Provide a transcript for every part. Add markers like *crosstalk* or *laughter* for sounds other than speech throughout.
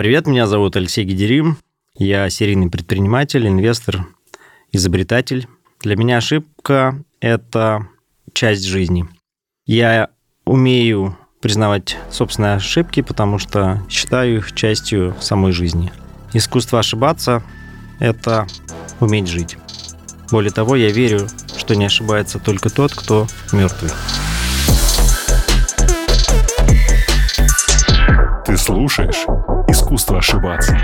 Привет, меня зовут Алексей Гидерим. Я серийный предприниматель, инвестор, изобретатель. Для меня ошибка – это часть жизни. Я умею признавать собственные ошибки, потому что считаю их частью самой жизни. Искусство ошибаться – это уметь жить. Более того, я верю, что не ошибается только тот, кто мертвый. Ты слушаешь «Искусство ошибаться».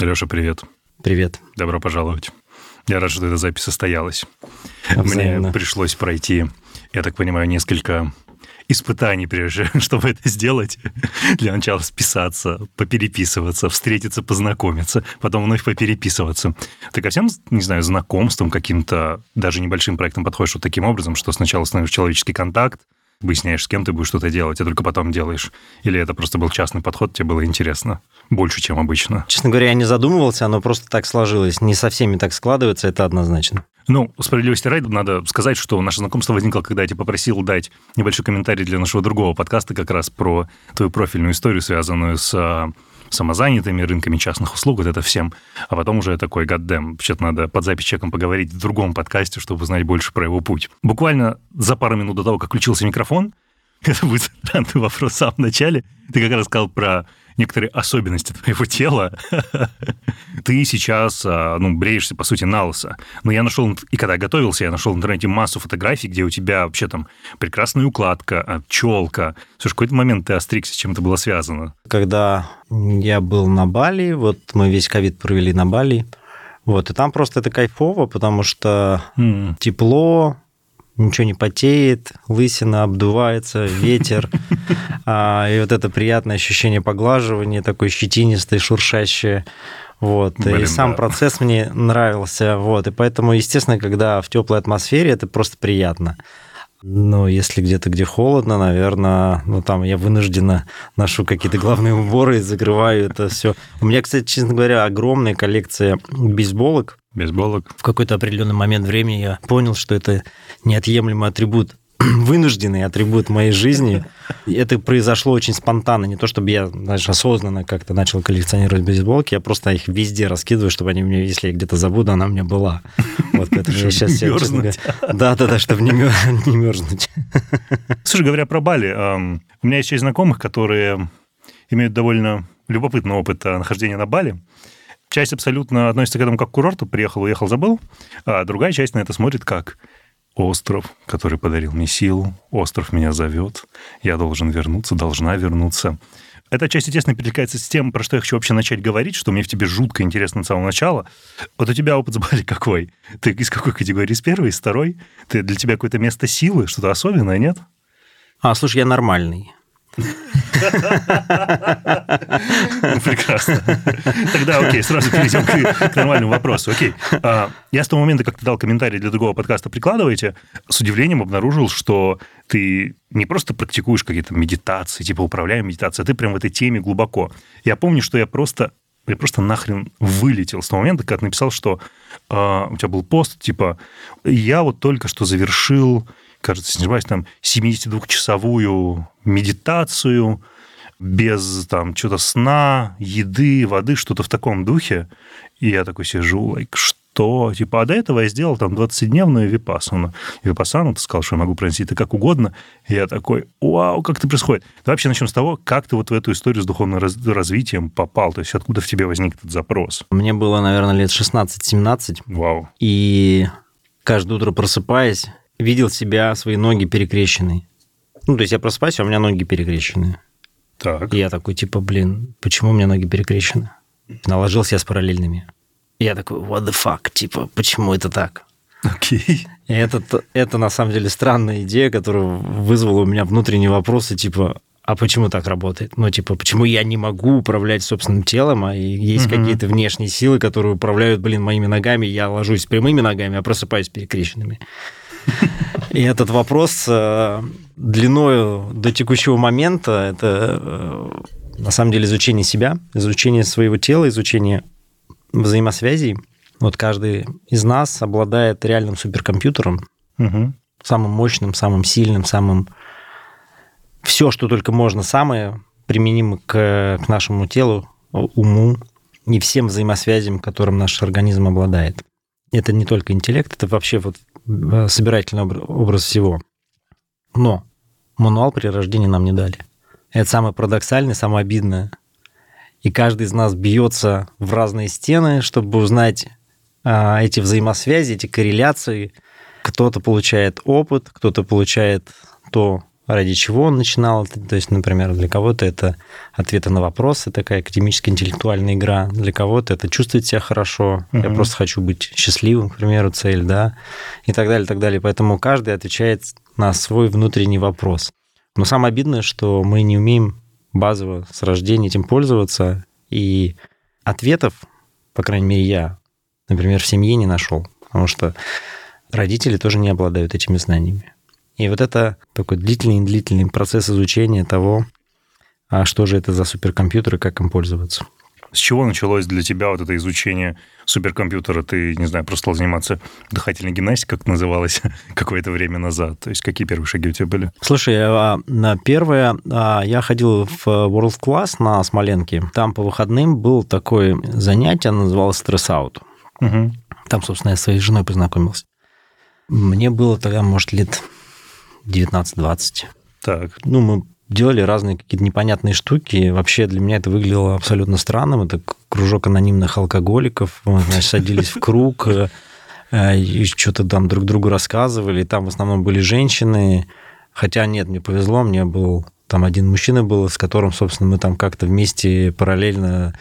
Леша, привет. Привет. Добро пожаловать. Я рад, что эта запись состоялась. Взаимно. Мне пришлось пройти, я так понимаю, несколько испытаний, прежде *laughs* чтобы это сделать. Для начала списаться, попереписываться, встретиться, познакомиться, потом вновь попереписываться. Ты ко всем, не знаю, знакомствам, каким-то даже небольшим проектам подходишь вот таким образом, что сначала становишься человеческий контакт, выясняешь, с кем ты будешь что-то делать, а только потом делаешь. Или это просто был частный подход, тебе было интересно больше, чем обычно? Честно говоря, я не задумывался, оно просто так сложилось. Не со всеми так складывается, это однозначно. Ну, справедливости ради, надо сказать, что наше знакомство возникло, когда я тебя попросил дать небольшой комментарий для нашего другого подкаста как раз про твою профильную историю, связанную с а, самозанятыми рынками частных услуг, вот это всем. А потом уже такой, гаддем, вообще-то надо под запись человеком поговорить в другом подкасте, чтобы узнать больше про его путь. Буквально за пару минут до того, как включился микрофон, *laughs* это будет странный вопрос в самом начале, ты как раз сказал про некоторые особенности *laughs* твоего тела, *laughs* ты сейчас, а, ну, бреешься, по сути, на лысо. Но я нашел, и когда я готовился, я нашел в интернете массу фотографий, где у тебя вообще там прекрасная укладка, а, челка. Слушай, в какой-то момент ты остригся, с чем это было связано? Когда я был на Бали, вот мы весь ковид провели на Бали, вот, и там просто это кайфово, потому что mm. тепло, ничего не потеет, лысина обдувается, ветер, *laughs* а, и вот это приятное ощущение поглаживания, такое щетинистое, шуршащее. Вот. Блин, и сам да. процесс мне нравился. Вот. И поэтому, естественно, когда в теплой атмосфере, это просто приятно. Но если где-то, где холодно, наверное, ну там я вынужденно ношу какие-то главные уборы и закрываю это все. У меня, кстати, честно говоря, огромная коллекция бейсболок. Бейсболок. В какой-то определенный момент времени я понял, что это неотъемлемый атрибут *clears throat* вынужденный атрибут моей жизни. И это произошло очень спонтанно. Не то, чтобы я знаешь, осознанно как-то начал коллекционировать бейсболки, я просто их везде раскидываю, чтобы они мне, если я где-то забуду, она у меня была. *laughs* Вот поэтому я сейчас... Мерзнуть. Да-да-да, чтобы не, *laughs* не мерзнуть. Слушай, говоря про Бали, у меня есть часть знакомых, которые имеют довольно любопытный опыт нахождения на Бали. Часть абсолютно относится к этому как к курорту, приехал, уехал, забыл, а другая часть на это смотрит как остров, который подарил мне силу, остров меня зовет, я должен вернуться, должна вернуться. Эта часть, естественно, перекликается с тем, про что я хочу вообще начать говорить, что мне в тебе жутко интересно с самого начала. Вот у тебя опыт с Бали *laughs* какой? Ты из какой категории? Из первой, из второй? Ты, для тебя какое-то место силы, что-то особенное, нет? А, слушай, я нормальный. *laughs* Прекрасно. Тогда, окей, сразу перейдем к, нормальному вопросу. Окей. А, я с того момента, как ты дал комментарий для другого подкаста «Прикладывайте», с удивлением обнаружил, что ты не просто практикуешь какие-то медитации, типа управляем медитацией, а ты прям в этой теме глубоко. Я помню, что я просто я просто нахрен вылетел с того момента, ты написал, что э, у тебя был пост, типа, я вот только что завершил кажется, не ошибаюсь, там 72-часовую медитацию без там что-то сна, еды, воды, что-то в таком духе. И я такой сижу, like, что? Типа, а до этого я сделал там 20-дневную випассану. И випассану, ты сказал, что я могу пронести это как угодно. И я такой, вау, как это происходит? Давай вообще начнем с того, как ты вот в эту историю с духовным раз- развитием попал. То есть откуда в тебе возник этот запрос? Мне было, наверное, лет 16-17. Вау. И каждое утро просыпаясь, видел себя, свои ноги перекрещенные. Ну, то есть я просыпаюсь, а у меня ноги перекрещены. Так. И я такой, типа, блин, почему у меня ноги перекрещены? Наложился я с параллельными. И я такой, what the fuck, типа, почему это так? Окей. Okay. Это, это на самом деле странная идея, которая вызвала у меня внутренние вопросы, типа, а почему так работает? Ну, типа, почему я не могу управлять собственным телом, а есть угу. какие-то внешние силы, которые управляют, блин, моими ногами, я ложусь прямыми ногами, а просыпаюсь перекрещенными. И этот вопрос э, длиною до текущего момента – это э, на самом деле изучение себя, изучение своего тела, изучение взаимосвязей. Вот каждый из нас обладает реальным суперкомпьютером, угу. самым мощным, самым сильным, самым... Все, что только можно, самое применимо к, к нашему телу, уму и всем взаимосвязям, которым наш организм обладает. Это не только интеллект, это вообще вот собирательный образ всего. Но мануал при рождении нам не дали. Это самое парадоксальное, самое обидное. И каждый из нас бьется в разные стены, чтобы узнать а, эти взаимосвязи, эти корреляции. Кто-то получает опыт, кто-то получает то, ради чего он начинал. То есть, например, для кого-то это ответы на вопросы, такая академическая интеллектуальная игра. Для кого-то это чувствовать себя хорошо. Угу. Я просто хочу быть счастливым, к примеру, цель, да, и так далее, и так далее. Поэтому каждый отвечает на свой внутренний вопрос. Но самое обидное, что мы не умеем базово с рождения этим пользоваться, и ответов, по крайней мере, я, например, в семье не нашел, потому что родители тоже не обладают этими знаниями. И вот это такой длительный-длительный процесс изучения того, а что же это за суперкомпьютер и как им пользоваться. С чего началось для тебя вот это изучение суперкомпьютера? Ты, не знаю, просто стал заниматься дыхательной гимнастикой, как называлось *laughs* какое-то время назад. То есть какие первые шаги у тебя были? Слушай, а, на первое, а, я ходил в World Class на Смоленке. Там по выходным был такое занятие, называлось стресс-аут. Угу. Там, собственно, я с своей женой познакомился. Мне было тогда, может, лет 19-20. Так. Ну, мы делали разные какие-то непонятные штуки. Вообще для меня это выглядело абсолютно странным. Это кружок анонимных алкоголиков. Мы, значит, садились в круг, э, э, и что-то там друг другу рассказывали. Там в основном были женщины. Хотя нет, мне повезло, мне был там один мужчина был, с которым, собственно, мы там как-то вместе параллельно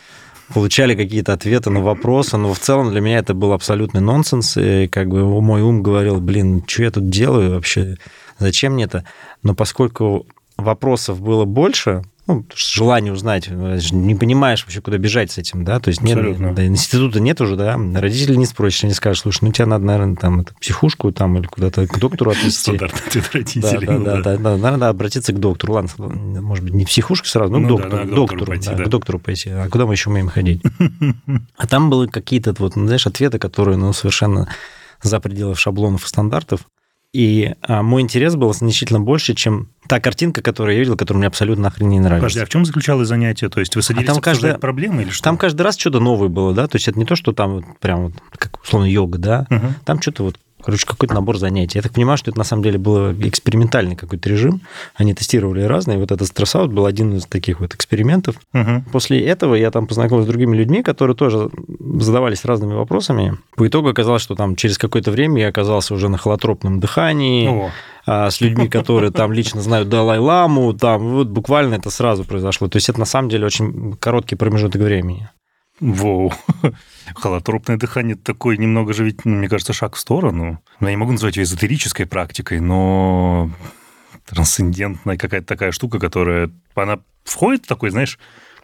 получали какие-то ответы на вопросы, но в целом для меня это был абсолютный нонсенс, и как бы мой ум говорил, блин, что я тут делаю вообще, зачем мне это? Но поскольку вопросов было больше, ну, желание узнать, не понимаешь вообще, куда бежать с этим, да, то есть нет, да, института нет уже, да, родители не спросишь, они скажут, слушай, ну тебе надо, наверное, там, это, психушку там или куда-то к доктору *laughs* отвезти. Стандартный ответ родителей. Да, да, да, да, надо обратиться к доктору, ладно, может быть, не психушку сразу, но ну, к доктору, да, к доктору, пойти, да, да. к доктору пойти, а куда мы еще умеем ходить? А там были какие-то, вот, знаешь, ответы, которые, ну, совершенно за пределы шаблонов и стандартов, и а, мой интерес был значительно больше, чем та картинка, которую я видел, которая мне абсолютно нахрен не нравится. Подожди, а в чем заключалось занятие? То есть вы садились а там каждая... проблемы или что? Там каждый раз что-то новое было, да? То есть это не то, что там вот прям вот, как условно йога, да? Угу. Там что-то вот Короче, какой-то набор занятий. Я так понимаю, что это на самом деле был экспериментальный какой-то режим. Они тестировали разные. Вот этот стрессаут был один из таких вот экспериментов. Угу. После этого я там познакомился с другими людьми, которые тоже задавались разными вопросами. По итогу оказалось, что там через какое-то время я оказался уже на холотропном дыхании. О а, с людьми, которые там лично знают Далай-ламу, там вот буквально это сразу произошло. То есть это на самом деле очень короткий промежуток времени. Воу. *laughs* Холотропное дыхание такой немного же ведь, ну, мне кажется, шаг в сторону. Я не могу назвать ее эзотерической практикой, но трансцендентная какая-то такая штука, которая... Она входит в такой, знаешь,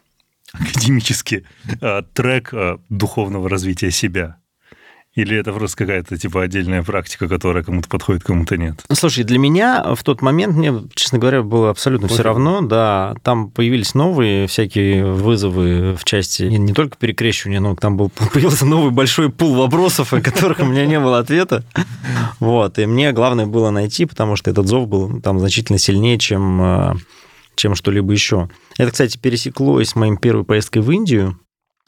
*laughs* академический а, трек а, духовного развития себя. Или это просто какая-то типа отдельная практика, которая кому-то подходит, кому-то нет? Ну, слушай, для меня в тот момент, мне, честно говоря, было абсолютно все равно. Да, там появились новые всякие вызовы в части не, не только перекрещивания, но там был, *laughs* появился новый большой пул вопросов, о которых у меня не было ответа. Вот, и мне главное было найти, потому что этот зов был там значительно сильнее, чем э, чем что-либо еще. Это, кстати, пересеклось с моей первой поездкой в Индию.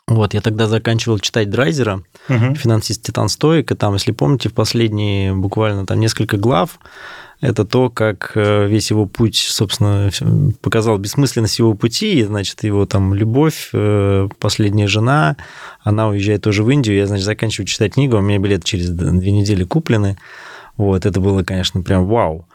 Вот, я тогда заканчивал читать Драйзера, угу. финансист Титан Стоик, и там, если помните, в последние буквально там несколько глав это то, как э, весь его путь, собственно, показал бессмысленность его пути, и, значит, его там любовь, э, последняя жена, она уезжает тоже в Индию, я, значит, заканчиваю читать книгу, у меня билеты через две недели куплены, вот, это было, конечно, прям вау.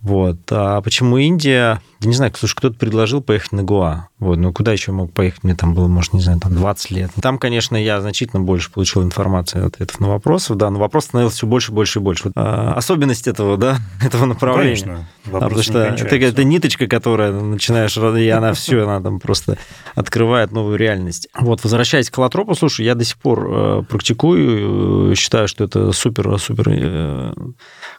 Вот. А почему Индия? Я не знаю, слушай, кто-то предложил поехать на Гуа. Вот. Ну, куда еще мог поехать? Мне там было, может, не знаю, там 20 лет. Там, конечно, я значительно больше получил информации, ответов на вопросы. Да, но вопрос становился все больше, больше и больше. Вот, а, особенность этого, да, *laughs* этого направления. Конечно. Да, потому что это, это ниточка, которая начинаешь, и она все, она там просто открывает новую реальность. Вот, возвращаясь к холотропу, слушай, я до сих пор э, практикую, э, считаю, что это супер-супер э,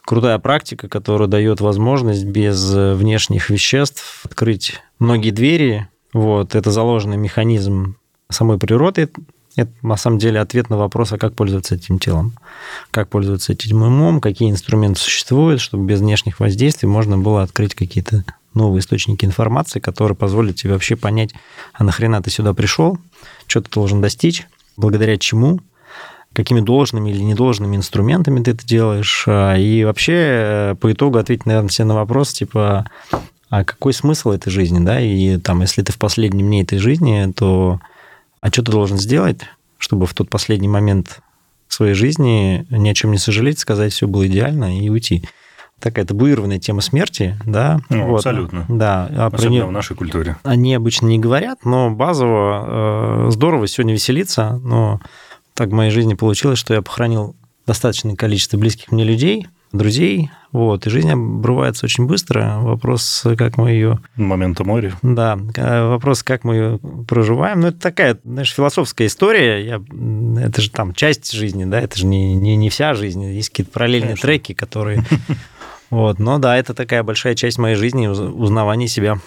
крутая практика, которая дает возможность без внешних веществ открыть многие двери. Вот, это заложенный механизм самой природы. Это на самом деле ответ на вопрос, а как пользоваться этим телом, как пользоваться этим умом, какие инструменты существуют, чтобы без внешних воздействий можно было открыть какие-то новые источники информации, которые позволят тебе вообще понять, а нахрена ты сюда пришел, что ты должен достичь, благодаря чему, какими должными или недолжными инструментами ты это делаешь, а, и вообще э, по итогу ответить, наверное, себе на вопрос, типа, а какой смысл этой жизни, да, и там, если ты в последнем дне этой жизни, то а что ты должен сделать, чтобы в тот последний момент своей жизни ни о чем не сожалеть, сказать, все было идеально и уйти. Такая табуированная тема смерти, да. Ну, вот, абсолютно. Да. А Особенно не... в нашей культуре. Они обычно не говорят, но базово э, здорово сегодня веселиться, но так в моей жизни получилось, что я похоронил достаточное количество близких мне людей, друзей, вот, и жизнь обрывается очень быстро. Вопрос, как мы ее... Момента моря. Да, вопрос, как мы ее проживаем. Ну, это такая, знаешь, философская история. Я... Это же там часть жизни, да, это же не, не, не вся жизнь. Есть какие-то параллельные Конечно. треки, которые... *laughs* Вот, но да, это такая большая часть моей жизни, узнавания себя.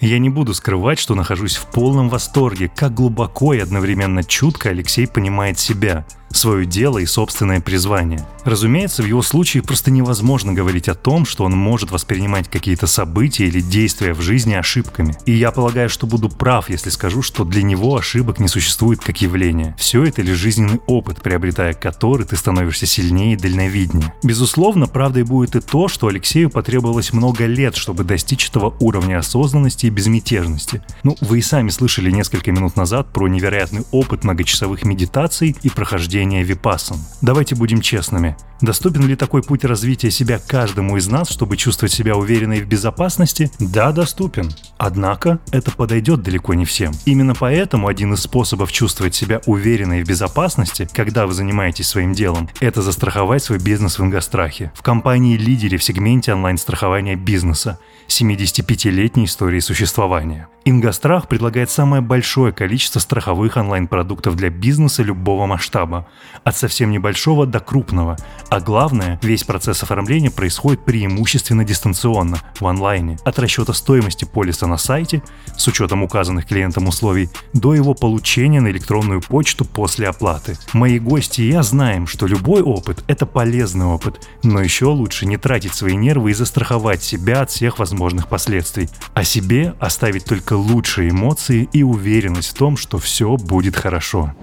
Я не буду скрывать, что нахожусь в полном восторге, как глубоко и одновременно чутко Алексей понимает себя – свое дело и собственное призвание. Разумеется, в его случае просто невозможно говорить о том, что он может воспринимать какие-то события или действия в жизни ошибками. И я полагаю, что буду прав, если скажу, что для него ошибок не существует как явление. Все это лишь жизненный опыт, приобретая который ты становишься сильнее и дальновиднее. Безусловно, правдой будет и то, что Алексею потребовалось много лет, чтобы достичь этого уровня осознанности безмятежности. Ну, вы и сами слышали несколько минут назад про невероятный опыт многочасовых медитаций и прохождения випассан. Давайте будем честными. Доступен ли такой путь развития себя каждому из нас, чтобы чувствовать себя уверенно и в безопасности? Да, доступен. Однако это подойдет далеко не всем. Именно поэтому один из способов чувствовать себя уверенно и в безопасности, когда вы занимаетесь своим делом, это застраховать свой бизнес в Ингострахе, в компании-лидере в сегменте онлайн-страхования бизнеса. 75-летней истории существования. Ингострах предлагает самое большое количество страховых онлайн-продуктов для бизнеса любого масштаба, от совсем небольшого до крупного, а главное, весь процесс оформления происходит преимущественно дистанционно, в онлайне, от расчета стоимости полиса на сайте, с учетом указанных клиентом условий, до его получения на электронную почту после оплаты. Мои гости и я знаем, что любой опыт – это полезный опыт, но еще лучше не тратить свои нервы и застраховать себя от всех возможных возможных последствий, а себе оставить только лучшие эмоции и уверенность в том, что все будет хорошо.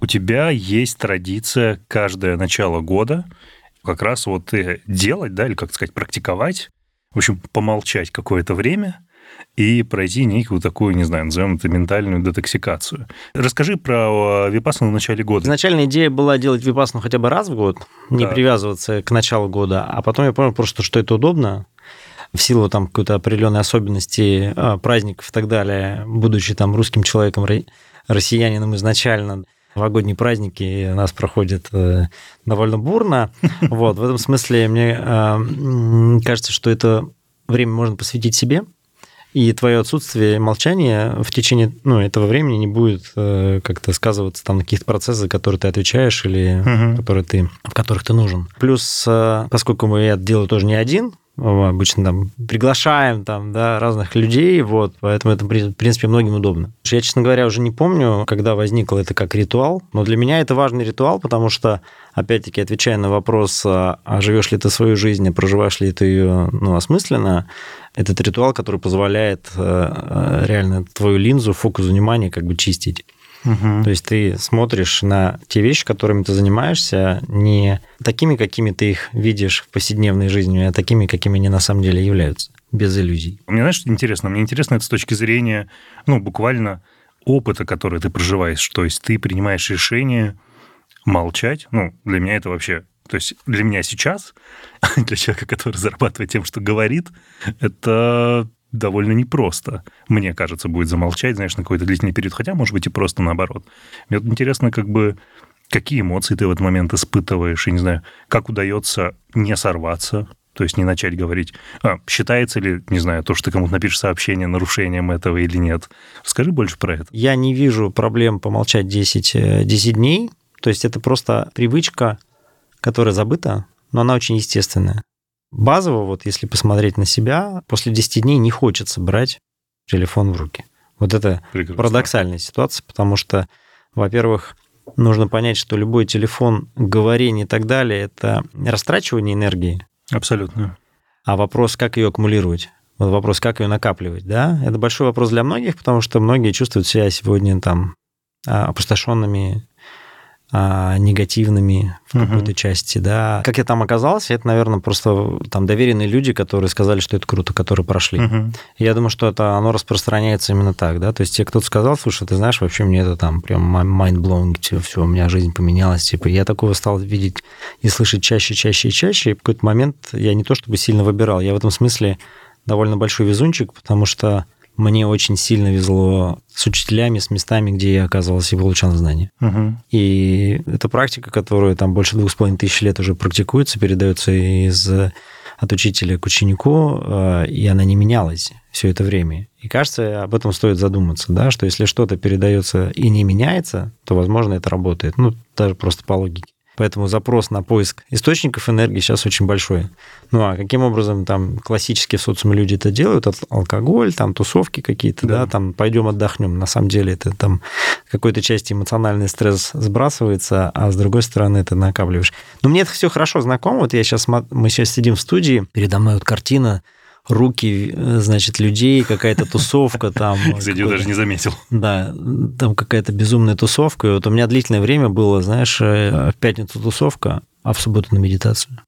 У тебя есть традиция каждое начало года как раз вот делать, да, или, как сказать, практиковать, в общем, помолчать какое-то время и пройти некую такую, не знаю, назовем это ментальную детоксикацию. Расскажи про випасну в начале года. Изначально идея была делать випасну хотя бы раз в год, не да. привязываться к началу года, а потом я понял просто, что это удобно, в силу там какой-то определенной особенности а, праздников и так далее, будучи там русским человеком, россиянином изначально, новогодние праздники у нас проходят э, довольно бурно. *laughs* Вот, в этом смысле мне а, кажется, что это время можно посвятить себе, и твое отсутствие молчания в течение ну, этого времени не будет э, как-то сказываться там на каких-то процессах, которые ты отвечаешь или угу. которые ты, в которых ты нужен. Плюс, э, поскольку я это делаю тоже не один, обычно там приглашаем там, да, разных людей, вот, поэтому это, в принципе, многим удобно. Я, честно говоря, уже не помню, когда возникло это как ритуал, но для меня это важный ритуал, потому что, опять-таки, отвечая на вопрос, а, а живешь ли ты свою жизнь, а проживаешь ли ты ее ну, осмысленно, этот ритуал, который позволяет э, э, реально твою линзу, фокус внимания как бы чистить. Угу. То есть ты смотришь на те вещи, которыми ты занимаешься, не такими, какими ты их видишь в повседневной жизни, а такими, какими они на самом деле являются, без иллюзий. Мне, знаешь, интересно? Мне интересно это с точки зрения, ну, буквально опыта, который ты проживаешь. То есть ты принимаешь решение молчать. Ну, для меня это вообще то есть для меня сейчас, *laughs* для человека, который зарабатывает тем, что говорит, это довольно непросто, мне кажется, будет замолчать, знаешь, на какой-то длительный период, хотя, может быть, и просто наоборот. Мне вот интересно, как бы, какие эмоции ты в этот момент испытываешь, я не знаю, как удается не сорваться, то есть не начать говорить, а, считается ли, не знаю, то, что ты кому-то напишешь сообщение нарушением этого или нет. Скажи больше про это. Я не вижу проблем помолчать 10, 10 э, дней, то есть это просто привычка, которая забыта, но она очень естественная. Базово, вот если посмотреть на себя, после 10 дней не хочется брать телефон в руки. Вот это Прекрасно. парадоксальная ситуация, потому что, во-первых, нужно понять, что любой телефон, говорение и так далее, это растрачивание энергии. Абсолютно. А вопрос, как ее аккумулировать? Вот вопрос, как ее накапливать, да? Это большой вопрос для многих, потому что многие чувствуют себя сегодня там а, опустошенными, а, негативными в какой-то uh-huh. части, да. Как я там оказался, это, наверное, просто там доверенные люди, которые сказали, что это круто, которые прошли. Uh-huh. я думаю, что это оно распространяется именно так, да. То есть, тебе кто-то сказал, слушай, ты знаешь, вообще мне это там прям mind-blowing, типа, все, у меня жизнь поменялась, типа, я такого стал видеть и слышать чаще, чаще и чаще, и в какой-то момент я не то чтобы сильно выбирал, я в этом смысле довольно большой везунчик, потому что мне очень сильно везло с учителями, с местами, где я оказывался и получал знания. Угу. И это практика, которая там больше двух с половиной тысяч лет уже практикуется, передается из от учителя к ученику, э, и она не менялась все это время. И кажется, об этом стоит задуматься, да, что если что-то передается и не меняется, то, возможно, это работает. Ну, даже просто по логике. Поэтому запрос на поиск источников энергии сейчас очень большой. Ну а каким образом там классические в социуме люди это делают? Алкоголь, там тусовки какие-то, да, да там пойдем отдохнем. На самом деле это там какой-то части эмоциональный стресс сбрасывается, а с другой стороны это накапливаешь. Но мне это все хорошо знакомо. Вот я сейчас, мы сейчас сидим в студии, передо мной вот картина руки, значит, людей, какая-то тусовка там. *laughs* Кстати, я даже не заметил. Да, там какая-то безумная тусовка. И вот у меня длительное время было, знаешь, э, в пятницу тусовка, а в субботу на медитацию.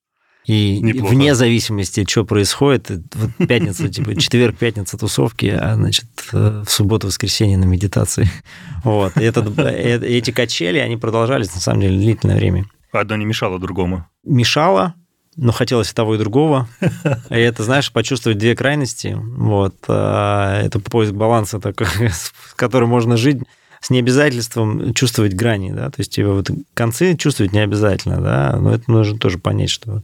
И Неплохо. вне зависимости, что происходит, вот пятница, типа четверг, пятница тусовки, а значит э, в субботу, воскресенье на медитации. *laughs* Вот. И это, э, эти качели, они продолжались, на самом деле, длительное время. Одно не мешало другому. Мешало, но хотелось и того, и другого. *laughs* И это, знаешь, почувствовать две крайности. Вот. А, это поиск баланса, такой, *laughs* с которым можно жить с необязательством чувствовать грани, да, то есть вот концы чувствовать не обязательно, да, но это нужно тоже понять, что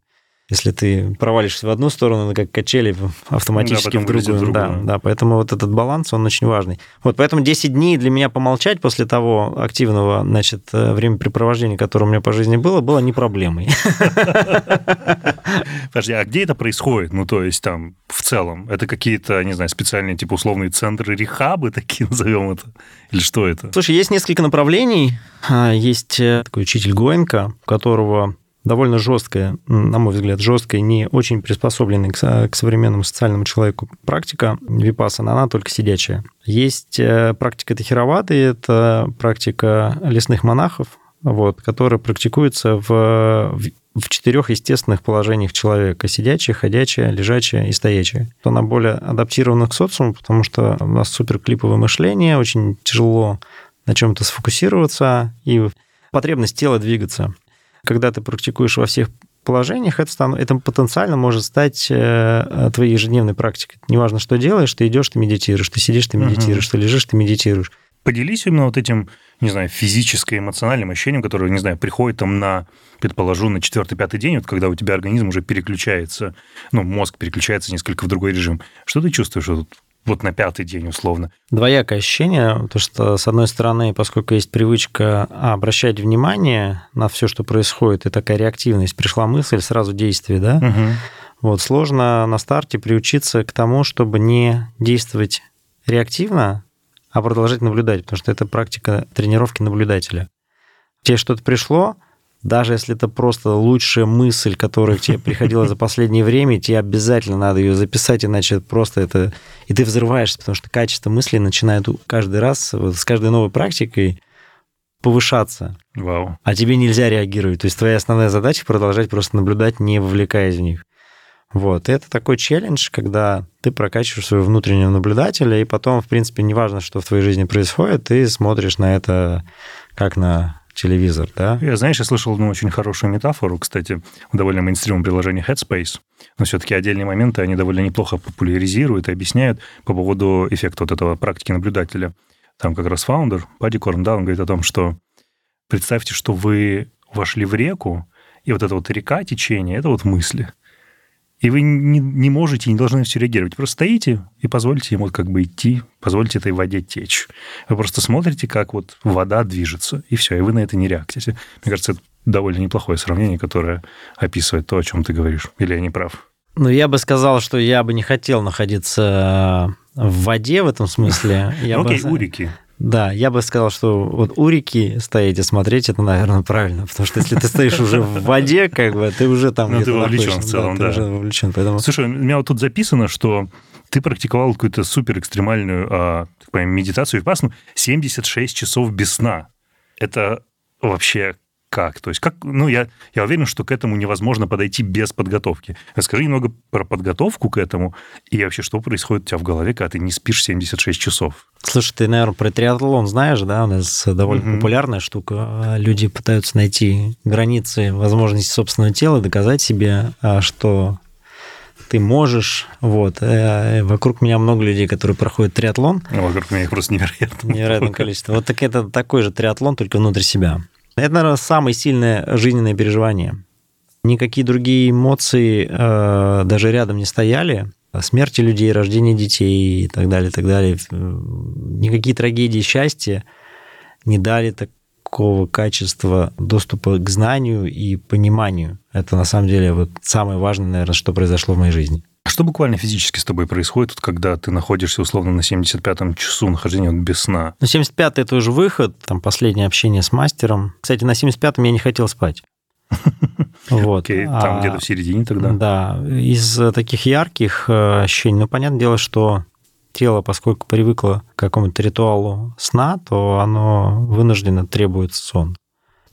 если ты провалишься в одну сторону, ну, как качели автоматически да, в другую. другую. Да, да, поэтому вот этот баланс, он очень важный. Вот поэтому 10 дней для меня помолчать после того активного, значит, э, времяпрепровождения, которое у меня по жизни было, было не проблемой. *laughs* Подожди, а где это происходит? Ну, то есть там в целом, это какие-то, не знаю, специальные типа условные центры рехабы, такие *laughs* назовем это? Или что это? Слушай, есть несколько направлений. А, есть э, такой учитель Гоенко, у которого довольно жесткая, на мой взгляд, жесткая, не очень приспособленная к, к современному социальному человеку практика випасана, она только сидячая. Есть э, практика Тахироваты, это практика лесных монахов, вот, которая практикуется в, в, четырех естественных положениях человека. Сидячая, ходячая, лежачая и стоячая. Она более адаптирована к социуму, потому что у нас суперклиповое мышление, очень тяжело на чем-то сфокусироваться, и потребность тела двигаться когда ты практикуешь во всех положениях, это, стан... это потенциально может стать э, твоей ежедневной практикой. Неважно, что делаешь, ты идешь, ты медитируешь, ты сидишь, ты медитируешь, угу. ты лежишь, ты медитируешь. Поделись именно вот этим, не знаю, физическое, эмоциональным ощущением, которое, не знаю, приходит там на, предположу, на четвертый-пятый день, вот когда у тебя организм уже переключается, ну, мозг переключается несколько в другой режим. Что ты чувствуешь вот вот на пятый день условно? Двоякое ощущение, потому что, с одной стороны, поскольку есть привычка а, обращать внимание на все, что происходит, и такая реактивность, пришла мысль, сразу действие, да? Угу. Вот, сложно на старте приучиться к тому, чтобы не действовать реактивно, а продолжать наблюдать, потому что это практика тренировки наблюдателя. Тебе что-то пришло, даже если это просто лучшая мысль, которая тебе приходила за последнее время, тебе обязательно надо ее записать, иначе просто это... И ты взрываешься, потому что качество мысли начинает каждый раз, вот с каждой новой практикой повышаться. Вау. А тебе нельзя реагировать. То есть твоя основная задача продолжать просто наблюдать, не вовлекаясь в них. Вот. И это такой челлендж, когда ты прокачиваешь своего внутреннего наблюдателя, и потом, в принципе, неважно, что в твоей жизни происходит, ты смотришь на это как на телевизор, да? Я, знаешь, я слышал одну очень хорошую метафору, кстати, в довольно мейнстримом приложении Headspace, но все-таки отдельные моменты они довольно неплохо популяризируют и объясняют по поводу эффекта вот этого практики наблюдателя. Там как раз фаундер, Падди Корн, да, он говорит о том, что представьте, что вы вошли в реку, и вот эта вот река, течение, это вот мысли – и вы не, не можете, не должны все реагировать. Просто стоите и позвольте ему как бы идти, позвольте этой воде течь. Вы просто смотрите, как вот вода движется, и все, и вы на это не реагируете. Мне кажется, это довольно неплохое сравнение, которое описывает то, о чем ты говоришь. Или я не прав? Ну, я бы сказал, что я бы не хотел находиться в воде в этом смысле. *laughs* Я Окей, бы... урики. Да, я бы сказал, что вот урики стоять и смотреть, это, наверное, правильно, потому что если ты стоишь уже в воде, как бы, ты уже там Ну, ты вовлечен находишься, в целом, да. да. Ты уже вовлечен, поэтому... Слушай, у меня вот тут записано, что ты практиковал какую-то супер экстремальную а, так понимаю, медитацию випасну 76 часов без сна. Это вообще как? То есть как, ну, я, я уверен, что к этому невозможно подойти без подготовки. Расскажи немного про подготовку к этому и вообще, что происходит у тебя в голове, когда ты не спишь 76 часов. Слушай, ты, наверное, про триатлон знаешь, да? У нас довольно Мгм. популярная штука. Люди пытаются найти границы возможностей собственного тела, доказать себе, а, что ты можешь. Вот. Э, Вокруг меня много людей, которые проходят триатлон. Ну, вокруг меня их просто невероятно. Невероятное количество. Вот так это такой же триатлон, только внутри себя. Это, наверное, самое сильное жизненное переживание. Никакие другие эмоции э, даже рядом не стояли. Смерти людей, рождение детей и так далее, и так далее. Э, Никакие трагедии счастья не дали такого качества доступа к знанию и пониманию. Это на самом деле вот самое важное, наверное, что произошло в моей жизни. А Что буквально физически с тобой происходит, когда ты находишься условно на 75-м часу нахождения без сна? Ну, 75-й это уже выход, там последнее общение с мастером. Кстати, на 75-м я не хотел спать. *laughs* Вот. Окей, там А, где-то в середине тогда. Да, из э, таких ярких э, ощущений, ну, понятное дело, что тело, поскольку привыкло к какому-то ритуалу сна, то оно вынужденно требует сон.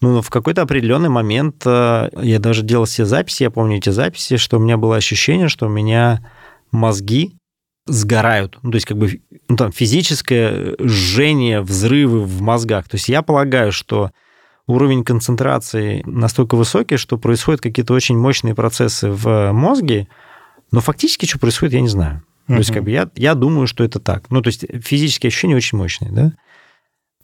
Ну, в какой-то определенный момент э, я даже делал все записи, я помню эти записи, что у меня было ощущение, что у меня мозги сгорают. Ну, то есть как бы ну, там, физическое жжение, взрывы в мозгах. То есть я полагаю, что уровень концентрации настолько высокий, что происходят какие-то очень мощные процессы в мозге, но фактически что происходит, я не знаю. То есть как бы я, я думаю, что это так. Ну, то есть физические ощущения очень мощные, да?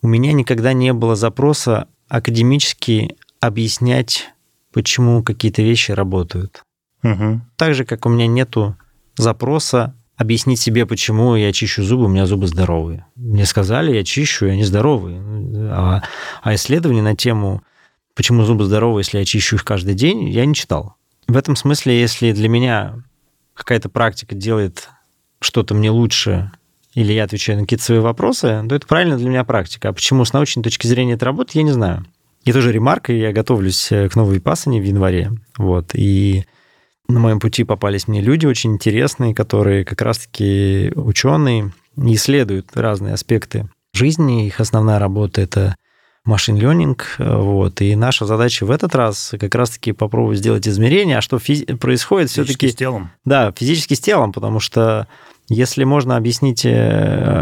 У меня никогда не было запроса академически объяснять, почему какие-то вещи работают. Мгм. Так же, как у меня нету запроса объяснить себе, почему я чищу зубы, у меня зубы здоровые. Мне сказали, я чищу, и они здоровые. А, а исследования на тему, почему зубы здоровые, если я чищу их каждый день, я не читал. В этом смысле, если для меня какая-то практика делает что-то мне лучше, или я отвечаю на какие-то свои вопросы, то это правильно для меня практика. А почему с научной точки зрения это работает, я не знаю. И тоже ремарка, я готовлюсь к новой пасане в январе. Вот, и на моем пути попались мне люди очень интересные, которые как раз-таки ученые исследуют разные аспекты жизни. Их основная работа — это машин learning. Вот. И наша задача в этот раз как раз-таки попробовать сделать измерения, а что физи- происходит Физически все-таки... с телом. Да, физически с телом, потому что если можно объяснить, э,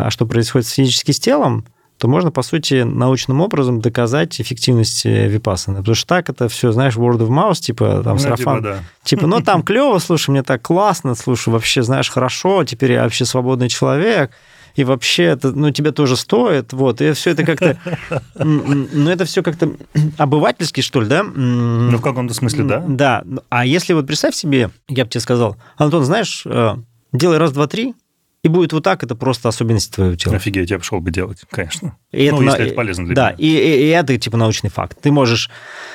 а что происходит физически с телом, то можно, по сути, научным образом доказать эффективность э, випассаны. Потому что так это все, знаешь, word of mouth, типа там Ну, сарафан. типа, да. Типа, ну там клево, слушай, мне так классно, слушай, вообще, знаешь, хорошо, теперь я вообще свободный человек, и вообще это, ну, тебе тоже стоит, вот, и все это как-то, *laughs* ну, это все как-то *clears throat* обывательски, что ли, да? Ну, в каком-то смысле, да? Да, а если вот представь себе, я бы тебе сказал, Антон, знаешь, э, делай раз, два, три, и будет вот так, это просто особенность твоего тела. Офигеть, я пошел бы делать, конечно. И ну, это если на- это полезно для да, меня. и, и- и это типа научный факт. Ты можешь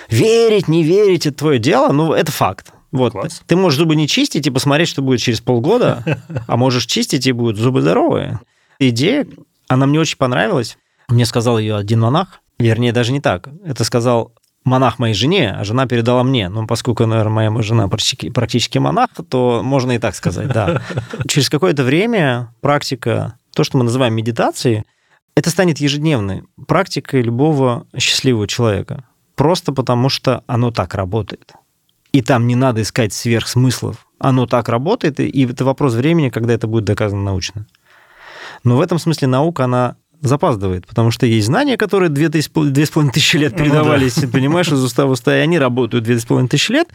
верить, не верить, это твое дело, но это факт. Вот. Класс. Ты можешь зубы не чистить и посмотреть, что будет через полгода, *laughs* а можешь чистить, и будут зубы здоровые. Идея, она мне очень понравилась. Мне сказал ее один монах, вернее, даже не так. Это сказал монах моей жене, а жена передала мне. Ну, поскольку, наверное, моя жена практически, практически монах, то можно и так сказать, да. *laughs* Через какое-то время практика, то, что мы называем медитацией, это станет ежедневной практикой любого счастливого человека. Просто потому, что оно так работает. И там не надо искать сверхсмыслов. Оно так работает, и это вопрос времени, когда это будет доказано научно. Но в этом смысле наука, она запаздывает, потому что есть знания, которые две, тысяч- две с половиной тысячи лет Ну да. передавались, понимаешь, из уста в уста, и они работают две с половиной тысячи лет,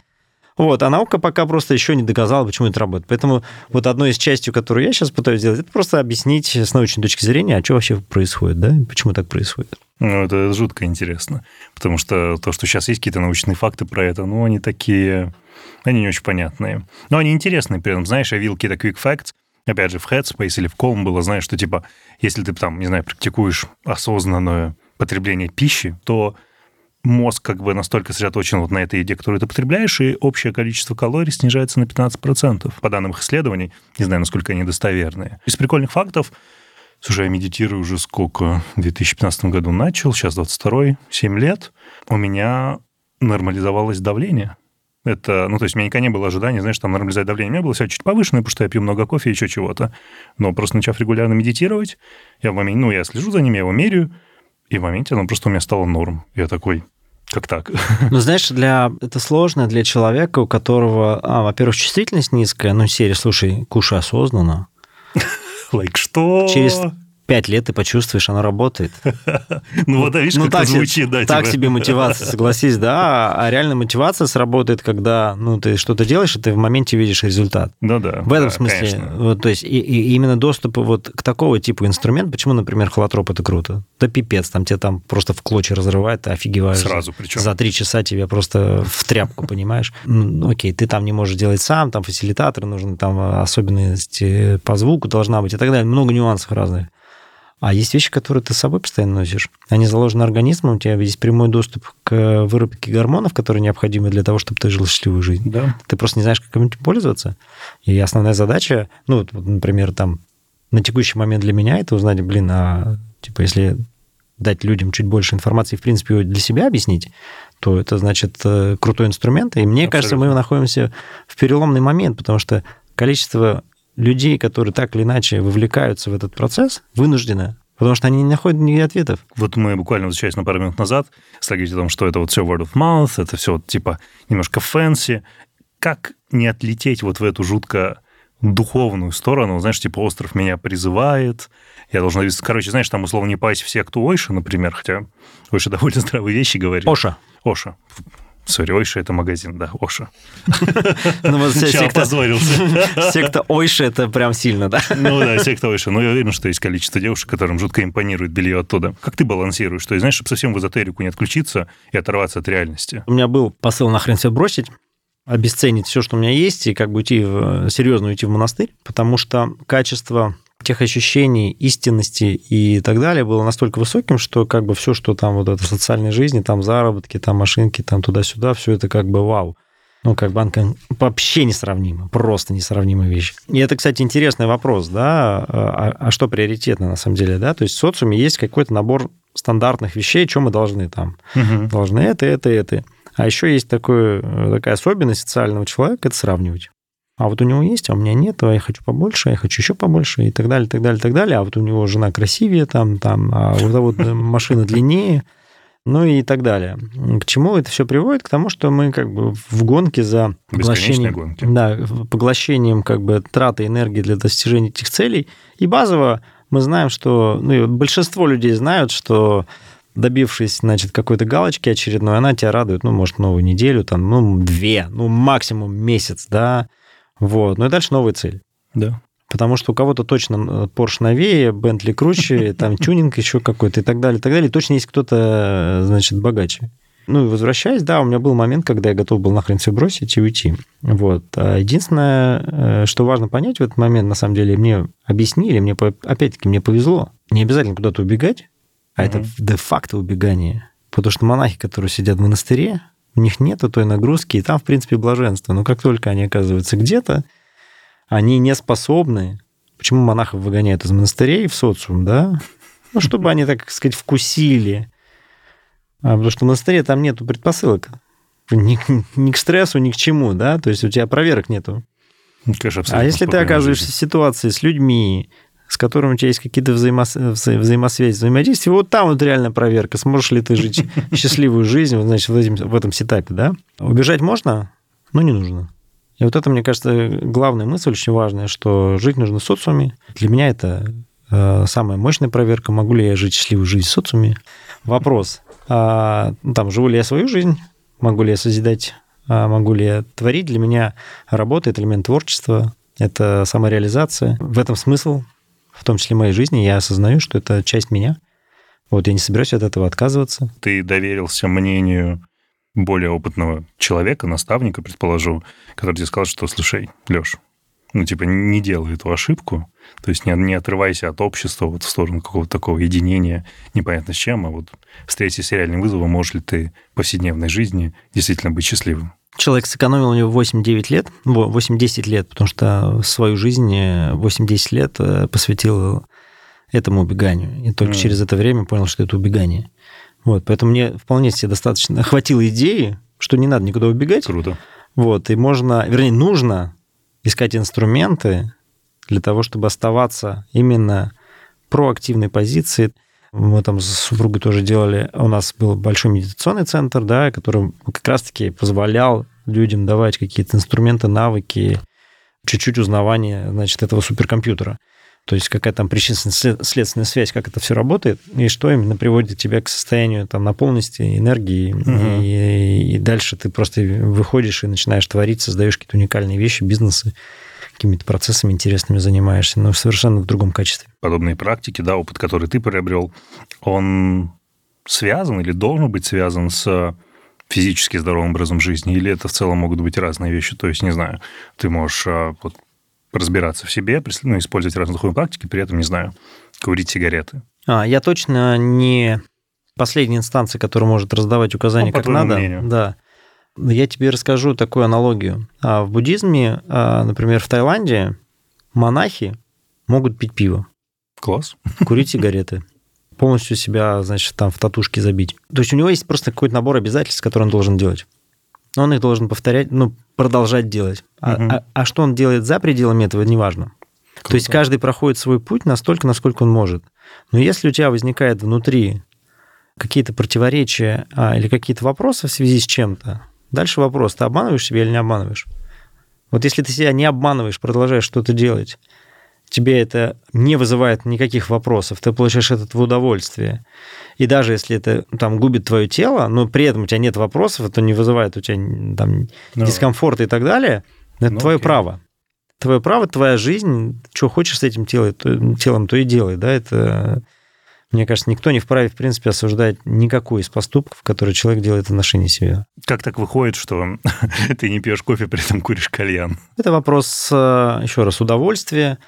вот, а наука пока просто еще не доказала, почему это работает. Поэтому вот одной из частью, которую я сейчас пытаюсь сделать, это просто объяснить с научной точки зрения, а что вообще происходит, да, и почему так происходит. Ну, это жутко интересно. Потому что то, что сейчас есть какие-то научные факты про это, ну, они такие... Они не очень понятные. Но они интересные при этом. Знаешь, я видел какие-то quick facts, опять же, в Headspace или в Calm было, знаешь, что, типа, если ты там, не знаю, практикуешь осознанное потребление пищи, то мозг как бы настолько сосредоточен вот на этой еде, которую ты потребляешь, и общее количество калорий снижается на 15%, по данным их исследований. Не знаю, насколько они достоверные. Из прикольных фактов, слушай, я медитирую уже сколько? В 2015 году начал, сейчас 22 7 лет. У меня нормализовалось давление. Это, ну, то есть у меня никогда не было ожидания, знаешь, там нормализовать давление. У меня было все чуть повышенное, потому что я пью много кофе и еще чего-то. Но просто начав регулярно медитировать, я в моменте, ну, я слежу за ним, я его меряю, и в моменте оно просто у меня стало норм. Я такой, как так? *laughs* Ну, знаешь, для... это сложно для человека, у которого, а, во-первых, чувствительность низкая, ну, серия, слушай, кушай осознанно. Лайк, что? Через пять лет ты почувствуешь, оно работает. *laughs* Ну вот, видишь, ну, как это звучит, да, Так типа. себе мотивация, согласись, да. А реально мотивация сработает, когда ну, ты что-то делаешь, и ты в моменте видишь результат. Ну да. В этом да, смысле, вот, то есть и, именно доступ вот к такого типа инструмент, почему, например, холотроп это круто? Да пипец, там тебя там просто в клочья разрывает, ты офигеваешь. Сразу причем. За три часа тебя просто в тряпку, понимаешь? Ну, окей, ты там не можешь делать сам, там фасилитатор нужны, там особенности по звуку должна быть и так далее. Много нюансов разных. А есть вещи, которые ты с собой постоянно носишь. Они заложены организмом, у тебя есть прямой доступ к выработке гормонов, которые необходимы для того, чтобы ты жил счастливую жизнь. Да. Ты просто не знаешь, как им пользоваться. И основная задача, ну, вот, например, там, на текущий момент для меня это узнать, блин, а типа, если дать людям чуть больше информации, в принципе, для себя объяснить, то это, значит, э, крутой инструмент. И мне Абсолютно. кажется, мы находимся в переломный момент, потому что количество людей, которые так или иначе вовлекаются в этот процесс, вынуждены, потому что они не находят никаких ответов. Вот мы буквально возвращаясь на пару минут назад, говорить о том, что это вот все word of mouth, это все типа немножко fancy. Как не отлететь вот в эту жутко духовную сторону, знаешь, типа остров меня призывает, я должен... Короче, знаешь, там условно не пасть в секту Ойша, например, хотя Ойша довольно *laughs* здравые вещи говорит. Ошо. Ошо. Сори, Ойша это магазин, да, Оша. *laughs* Ну, вот секта, опозорился. *laughs* секта Ойша это прям сильно, да? Ну да, секта Ойша. Но я уверен, что есть количество девушек, которым жутко импонирует белье оттуда. Как ты балансируешь? То есть, знаешь, чтобы совсем в эзотерику не отключиться и оторваться от реальности. У меня был посыл нахрен все бросить, обесценить все, что у меня есть, и как бы уйти в, серьезно уйти в монастырь, потому что качество тех ощущений, истинности и так далее было настолько высоким, что как бы все, что там вот это в социальной жизни, там заработки, там машинки, там туда-сюда, все это как бы вау. Ну, как банка вообще несравнимо, просто несравнимая вещь. И это, кстати, интересный вопрос, да, а, а что приоритетно на самом деле, да? То есть в социуме есть какой-то набор стандартных вещей, что мы должны там. Мгм. Должны это, это, это. А еще есть такое, такая особенность социального человека, это сравнивать. А вот у него есть, а у меня нет, а я хочу побольше, а я хочу еще побольше, и так далее, так далее, так далее. А вот у него жена красивее, там, там, а вот эта вот машина длиннее, ну и так далее. К чему это все приводит? К тому, что мы как бы в гонке за поглощением, гонки. да, поглощением как бы траты энергии для достижения этих целей. И базово мы знаем, что ну, большинство людей знают, что добившись, значит, какой-то галочки очередной, она тебя радует, ну, может, новую неделю, там, ну, две, ну, максимум месяц, да, вот. Ну и дальше новая цель. Да. Потому что у кого-то точно Porsche новее, Bentley круче, *laughs* там тюнинг еще какой-то и так далее, и так далее. И точно есть кто-то, значит, богаче. Ну и возвращаясь, да, у меня был момент, когда я готов был нахрен все бросить и уйти. Вот. А единственное, э, что важно понять в этот момент, на самом деле, мне объяснили, мне, опять-таки, мне повезло. Не обязательно куда-то убегать, а это Мгм. де-факто убегание. Потому что монахи, которые сидят в монастыре, у них нет той нагрузки, и там, в принципе, блаженство. Но как только они оказываются где-то, они не способны. Почему монахов выгоняют из монастырей в социум, да? Ну, чтобы они, так сказать, вкусили. А, потому что в монастыре там нету предпосылок. Ни, ни к стрессу, ни к чему, да? То есть у тебя проверок нету. Конечно, А если ты оказываешься жизнь. в ситуации с людьми, с которыми у тебя есть какие-то взаимос... вза- взаимосвязи, взаимодействия, вот там вот реальная проверка, сможешь ли ты жить *laughs* счастливую жизнь, значит, в, этим, в этом сетапе, да? Убежать можно, но не нужно. И вот это, мне кажется, главная мысль очень важная, что жить нужно в социуме. Для меня это э, самая мощная проверка, могу ли я жить счастливую жизнь в социуме. Вопрос, а, ну, там, живу ли я свою жизнь, могу ли я созидать, а, могу ли я творить. Для меня работа – это элемент творчества, это самореализация. В этом смысл, в том числе моей жизни. Я осознаю, что это часть меня. Вот я не собираюсь от этого отказываться. Ты доверился мнению более опытного человека, наставника, предположу, который тебе сказал, что, слушай, Леш, ну, типа, не делай эту ошибку, то есть не, не отрывайся от общества вот в сторону какого-то такого единения, непонятно с чем, а вот встретиться с реальным вызовом, можешь ли ты в повседневной жизни действительно быть счастливым. Человек сэкономил у него 8-9 лет, 8-10 лет, потому что свою жизнь 8-10 лет э, посвятил этому убеганию. И только mm. через это время понял, что это убегание. Вот, поэтому мне вполне себе достаточно *laughs* хватило идеи, что не надо никуда убегать. Круто. Вот, и можно, вернее, нужно искать инструменты для того, чтобы оставаться именно проактивной позиции. Мы там с супругой тоже делали, у нас был большой медитационный центр, да, который как раз-таки позволял людям давать какие-то инструменты, навыки, чуть-чуть узнавания, значит, этого суперкомпьютера. То есть какая там причинно-следственная связь, как это все работает, и что именно приводит тебя к состоянию там наполненности, энергии, угу. и, и дальше ты просто выходишь и начинаешь творить, создаешь какие-то уникальные вещи, бизнесы, какими-то процессами интересными занимаешься, но совершенно в другом качестве. Подобные практики, да, опыт, который ты приобрел, он связан или должен быть связан с физически здоровым образом жизни, или это в целом могут быть разные вещи? То есть, не знаю, ты можешь а, вот, разбираться в себе, ну, использовать разные духовные практики, при этом, не знаю, курить сигареты. А, я точно не последняя инстанция, которая может раздавать указания, ну, как надо. Мнению. Да. Я тебе расскажу такую аналогию. А в буддизме, а, например, в Таиланде монахи могут пить пиво. Класс. Курить сигареты. Полностью себя, значит, там в татушке забить. То есть у него есть просто какой-то набор обязательств, которые он должен делать. Но он их должен повторять, ну, продолжать делать. А, угу. а, а что он делает за пределами этого, неважно. Круто. То есть каждый проходит свой путь настолько, насколько он может. Но если у тебя возникает внутри какие-то противоречия а, или какие-то вопросы в связи с чем-то, дальше вопрос, ты обманываешь себя или не обманываешь? Вот если ты себя не обманываешь, продолжаешь что-то делать, тебе это не вызывает никаких вопросов, ты получаешь это в удовольствие. И даже если это там губит твое тело, но при этом у тебя нет вопросов, это не вызывает у тебя там. Ну. дискомфорта и так далее, это ну, твое окей. право. Твое право, твоя жизнь, что хочешь с этим телом, то, телом, то и делай, да, это мне кажется, никто не вправе, в принципе, осуждать никакой из поступков, которые человек делает в отношении себя. Как так выходит, что *laughs* ты не пьешь кофе, при этом куришь кальян? Это вопрос, э, еще раз, удовольствия,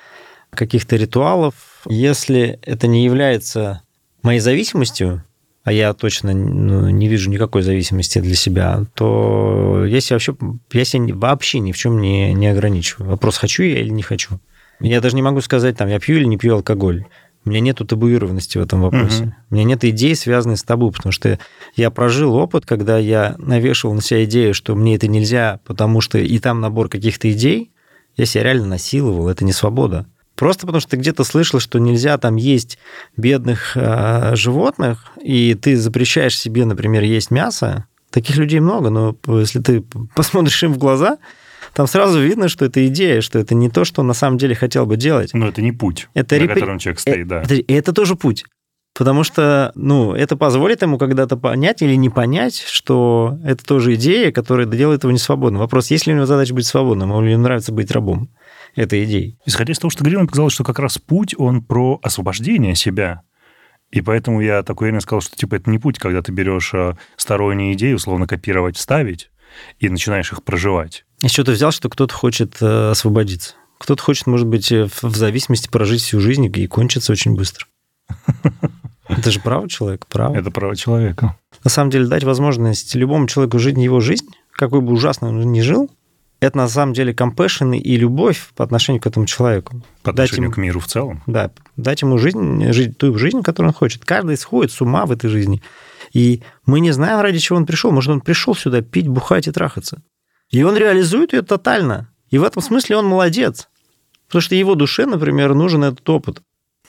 каких-то ритуалов. Если это не является моей зависимостью, а я точно ну, не вижу никакой зависимости для себя, то я себя вообще, я себя вообще ни в чем не, не ограничиваю. Вопрос, хочу я или не хочу. Я даже не могу сказать, там, я пью или не пью алкоголь. У меня нет табуированности в этом вопросе. Угу. У меня нет идей, связанных с табу, потому что я прожил опыт, когда я навешивал на себя идею, что мне это нельзя, потому что и там набор каких-то идей, я себя реально насиловал, это не свобода. Просто потому что ты где-то слышал, что нельзя там есть бедных э, животных, и ты запрещаешь себе, например, есть мясо. Таких людей много, но если ты *laughs* посмотришь им в глаза, там сразу видно, что это идея, что это не то, что он на самом деле хотел бы делать. Но это не путь, это на реп... котором человек стоит, да. Это, это тоже путь. Потому что, ну, это позволит ему когда-то понять или не понять, что это тоже идея, которая делает его несвободным. Вопрос, есть ли у него задача быть свободным, или ему нравится быть рабом этой идеи. Исходя из того, что ты говорил, мне показалось, что как раз путь, он про освобождение себя. И поэтому я так уверенно сказал, что типа это не путь, когда ты берешь а, сторонние идеи, условно копировать, ставить, и начинаешь их проживать. И что ты взял, что кто-то хочет э, освободиться? Кто-то хочет, может быть, э, в зависимости прожить всю жизнь и кончиться очень быстро. *laughs* Это же право человека, право. Это право человека. На самом деле, дать возможность любому человеку жить его жизнь, какой бы ужасно он ни жил, это на самом деле compassion и любовь по отношению к этому человеку. По отношению ему, к миру в целом. Да, дать ему жизнь, жить ту жизнь, которую он хочет. Каждый сходит с ума в этой жизни. И мы не знаем, ради чего он пришел. Может, он пришел сюда пить, бухать и трахаться. И он реализует ее тотально. И в этом смысле он молодец. Потому что его душе, например, нужен этот опыт.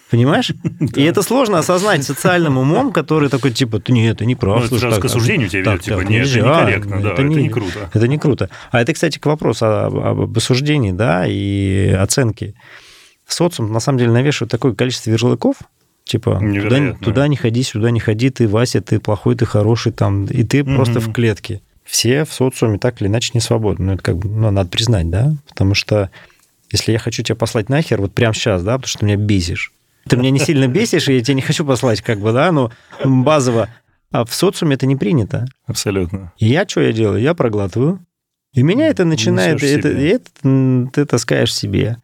Понимаешь? *laughs* И это сложно осознать социальным умом, который такой, типа, нет, это не прав. Ну, это к осуждению тебя ведет, типа, нет, это некорректно, да, это не круто. Это не круто. А это, кстати, к вопросу об осуждении, да, и оценке. Социум, на самом деле, навешивает такое количество ярлыков, типа, туда, туда не ходи, сюда не ходи, ты, Вася, ты плохой, ты хороший, там, и ты просто в клетке. Все в социуме так или иначе не свободны. Ну, это как бы, ну, надо признать, да, потому что если я хочу тебя послать нахер вот прямо сейчас, да, потому что ты меня бесишь, ты меня не сильно бесишь, и я тебя не хочу послать, как бы, да, но базово. А в социуме это не принято. Абсолютно. И я что я делаю? Я проглатываю, И меня это начинает, это, это, ты таскаешь себе.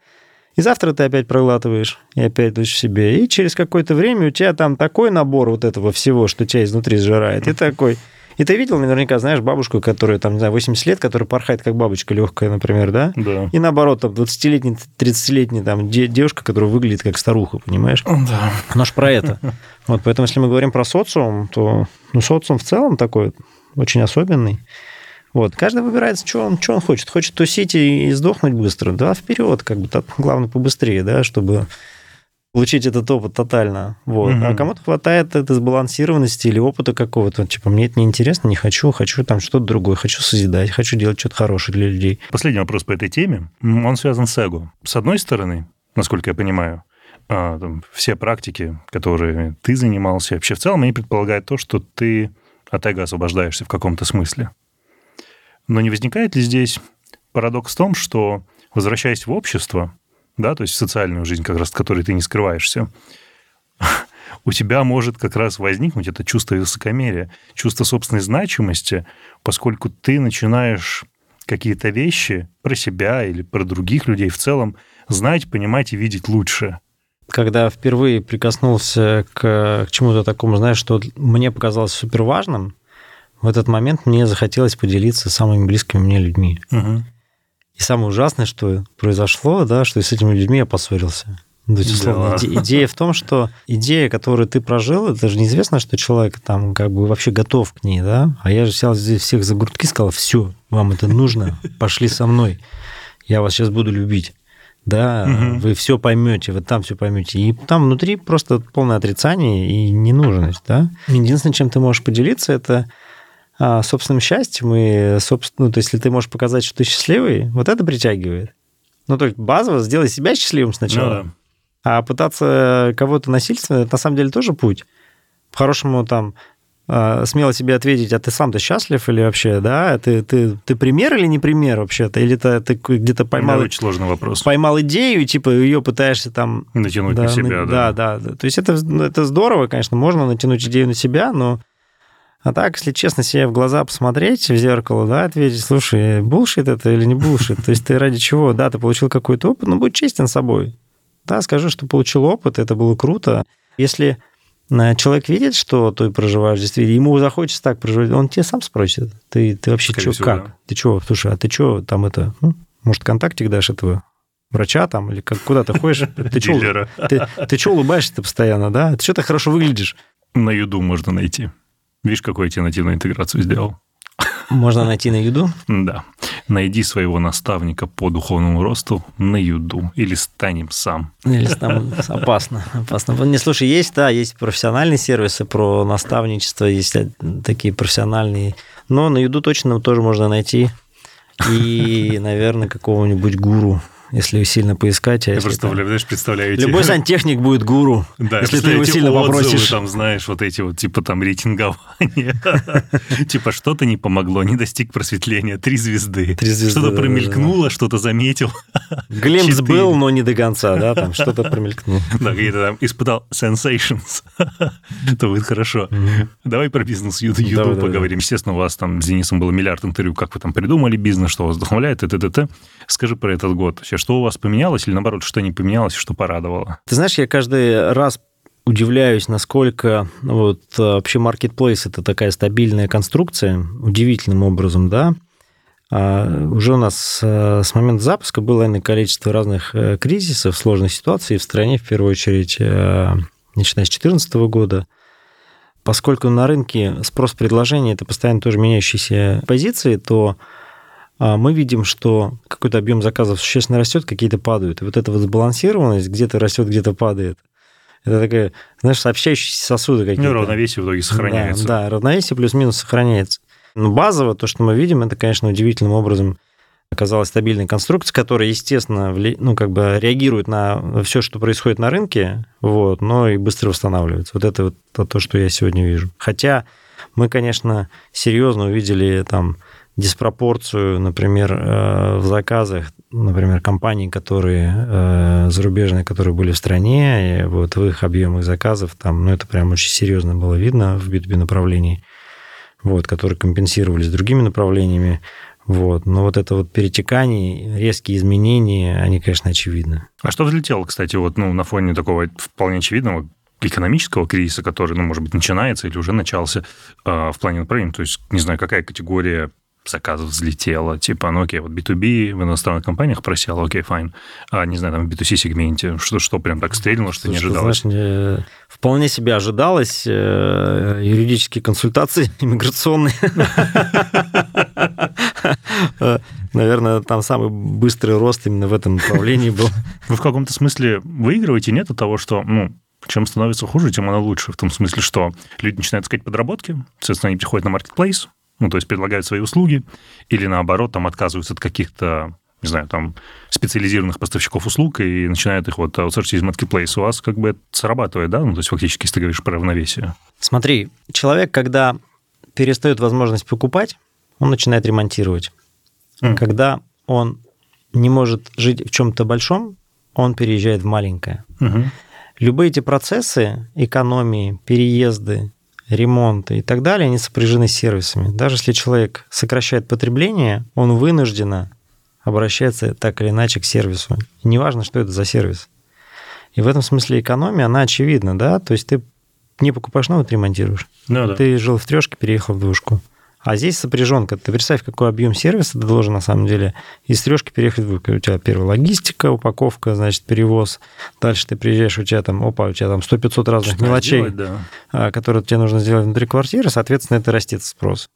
И завтра ты опять проглатываешь, и опять душишь себе. И через какое-то время у тебя там такой набор вот этого всего, что тебя изнутри сжирает. И такой... И ты видел наверняка, знаешь, бабушку, которая, там, не знаю, 80 лет, которая порхает как бабочка легкая, например, да? Да. И наоборот, там, 20-летняя, 30-летняя там, девушка, которая выглядит как старуха, понимаешь? Да. Оно ж про это. *laughs* Вот, поэтому, если мы говорим про социум, то ну, социум в целом такой очень особенный. Вот. Каждый выбирает, что он, что он хочет. Хочет тусить и, и сдохнуть быстро. Да, вперед, как бы, так, главное, побыстрее, да, чтобы получить этот опыт тотально. Вот. Угу. А кому-то хватает этой сбалансированности или опыта какого-то. Типа, мне это неинтересно, не хочу, хочу там что-то другое, хочу созидать, хочу делать что-то хорошее для людей. Последний вопрос по этой теме. Он связан с эго. С одной стороны, насколько я понимаю, а, там, все практики, которые ты занимался, вообще в целом они предполагают то, что ты от эго освобождаешься в каком-то смысле. Но не возникает ли здесь парадокс в том, что, возвращаясь в общество, да, то есть в социальную жизнь, как раз, в которой ты не скрываешься, у тебя может как раз возникнуть это чувство высокомерия, чувство собственной значимости, поскольку ты начинаешь какие-то вещи про себя или про других людей в целом знать, понимать и видеть лучше. Когда впервые прикоснулся к, к чему-то такому, знаешь, что мне показалось супер важным, в этот момент мне захотелось поделиться самыми близкими мне людьми. Угу. И самое ужасное, что произошло, да, что с этими людьми я поссорился. Ну, то есть, условно, да. идея в том, что идея, которую ты прожил, это же неизвестно, что человек там как бы вообще готов к ней, да? А я же взял здесь всех за грудки и сказал, все, вам это нужно, пошли со мной, я вас сейчас буду любить. Да, угу. вы все поймете, вы там все поймете. И там внутри просто полное отрицание и ненужность, да. Единственное, чем ты можешь поделиться, это собственным счастьем, и, собственно, ну, то есть, если ты можешь показать, что ты счастливый, вот это притягивает. Ну, то есть, базово сделай себя счастливым сначала. Ну, да. А пытаться кого-то насильственно, это на самом деле тоже путь. По-хорошему, там, а, смело себе ответить, а ты сам-то счастлив или вообще, да? Ты, ты, ты пример или не пример вообще-то? Или ты, ты где-то поймал... очень сложный вопрос. Поймал идею, типа ее пытаешься там... Натянуть да, на себя, на, да. Да, да. То есть это, ну, это здорово, конечно, можно натянуть идею на себя, но а так, если честно себе в глаза посмотреть в зеркало, да, ответить, слушай, булшит это или не булшит? То есть ты ради чего? Да, ты получил какой-то опыт, но будь честен с собой. Да, скажи, что получил опыт, это было круто. Если э, человек видит, что ты проживаешь действительно, ему захочется так проживать, он тебе сам спросит. Ты, ты вообще что, как? Да. Ты что, слушай, а ты что там это, ну, может, контактик дашь этого врача там, или как, куда ты ходишь? *laughs* Ты что, ты, ты что улыбаешься-то постоянно, да? Ты что ты хорошо выглядишь? На юду можно найти. Видишь, какую я тебе нативную интеграцию сделал? Можно найти на юду? Да. Найди своего наставника по духовному росту на юду. Или станем сам. Или станем... Опасно. Опасно. Не, слушай, есть, да, есть профессиональные сервисы про наставничество, есть такие профессиональные. Но на юду точно тоже можно найти. И, наверное, какого-нибудь гуру если сильно поискать. А Я просто, там... знаешь, представляю. Любой сантехник будет гуру, *laughs* да, если ты его сильно отзывы, попросишь. там, знаешь, вот эти вот, типа, там, рейтингования. *laughs* Типа, что-то не помогло, не достиг просветления, три звезды. Три звезды. Что-то промелькнуло, что-то заметил. *laughs* Глемс был, но не до конца, да, там что-то промелькнуло. Да, какие-то там испытал sensations. Это будет хорошо. Давай про бизнес юду поговорим. Естественно, у вас там с Денисом было миллиард интервью, как вы там придумали бизнес, что вас вдохновляет, и т.т. Скажи про этот год. Вообще, что у вас поменялось или, наоборот, что не поменялось, что порадовало? Ты знаешь, я каждый раз удивляюсь, насколько вот вообще marketplace это такая стабильная конструкция, удивительным образом, да. А уже у нас э, с момента запуска было наверное, количество разных э, кризисов, сложных ситуаций в стране, в первую очередь, э, начиная с 2014 года. Поскольку на рынке спрос-предложение – это постоянно тоже меняющиеся позиции, то мы видим, что какой-то объем заказов существенно растет, какие-то падают. И вот эта вот сбалансированность где-то растет, где-то падает. Это такая, знаешь, сообщающиеся сосуды какие-то. Ну, равновесие в итоге сохраняется. Да, да равновесие плюс-минус сохраняется. Но базово то, что мы видим, это, конечно, удивительным образом оказалась стабильной конструкцией, которая, естественно, ну, как бы реагирует на все, что происходит на рынке, вот, но и быстро восстанавливается. Вот это вот то, что я сегодня вижу. Хотя мы, конечно, серьезно увидели там диспропорцию, например, э, в заказах, например, компаний, которые э, зарубежные, которые были в стране, и вот в их объемах заказов там, ну, это прям очень серьезно было видно в B2B направлении, вот, которые компенсировались другими направлениями. Вот. Но вот это вот перетекание, резкие изменения, они, конечно, очевидны. А что взлетело, кстати, вот ну, на фоне такого вполне очевидного экономического кризиса, который, ну, может быть, начинается или уже начался э, в плане направления? То есть, не знаю, какая категория заказов взлетела, типа, ну окей, вот B2B в иностранных компаниях просела, окей, файн, а не знаю, там в B2C-сегменте, что, что прям так стрельнуло, что Слушай, не ожидалось? Знаешь, не, вполне себе ожидалось, э, юридические консультации *laughs* иммиграционные. Наверное, там самый быстрый рост именно в этом направлении был. Вы в каком-то смысле выигрываете, нет, от того, что, ну, чем становится хуже, тем оно лучше. В том смысле, что люди начинают искать подработки, соответственно, они приходят на маркетплейс, ну, то есть предлагают свои услуги, или наоборот, там отказываются от каких-то не знаю, там, специализированных поставщиков услуг и начинают их вот аутсорсить из Marketplace. У вас как бы это срабатывает, да? Ну, то есть фактически, если ты говоришь про равновесие. Смотри, человек, когда перестает возможность покупать, он начинает ремонтировать. Mm. Когда он не может жить в чем-то большом, он переезжает в маленькое. Mm-hmm. Любые эти процессы, экономии, переезды, ремонты и так далее, они сопряжены с сервисами. Даже если человек сокращает потребление, он вынужденно обращается так или иначе к сервису. И неважно, что это за сервис. И в этом смысле экономия, она очевидна, да? То есть ты не покупаешь новый, ты ремонтируешь. Ну, да. Ты жил в трешке, переехал в двушку. А здесь сопряженка. Ты представь, какой объем сервиса ты должен на самом деле из трешки переехать в двойку. У тебя первая логистика, упаковка, значит, перевоз. Дальше ты приезжаешь, у тебя там, опа, у тебя там 100-500 разных Что мелочей, делать, да. А, которые тебе нужно сделать внутри квартиры. Соответственно, это растет спрос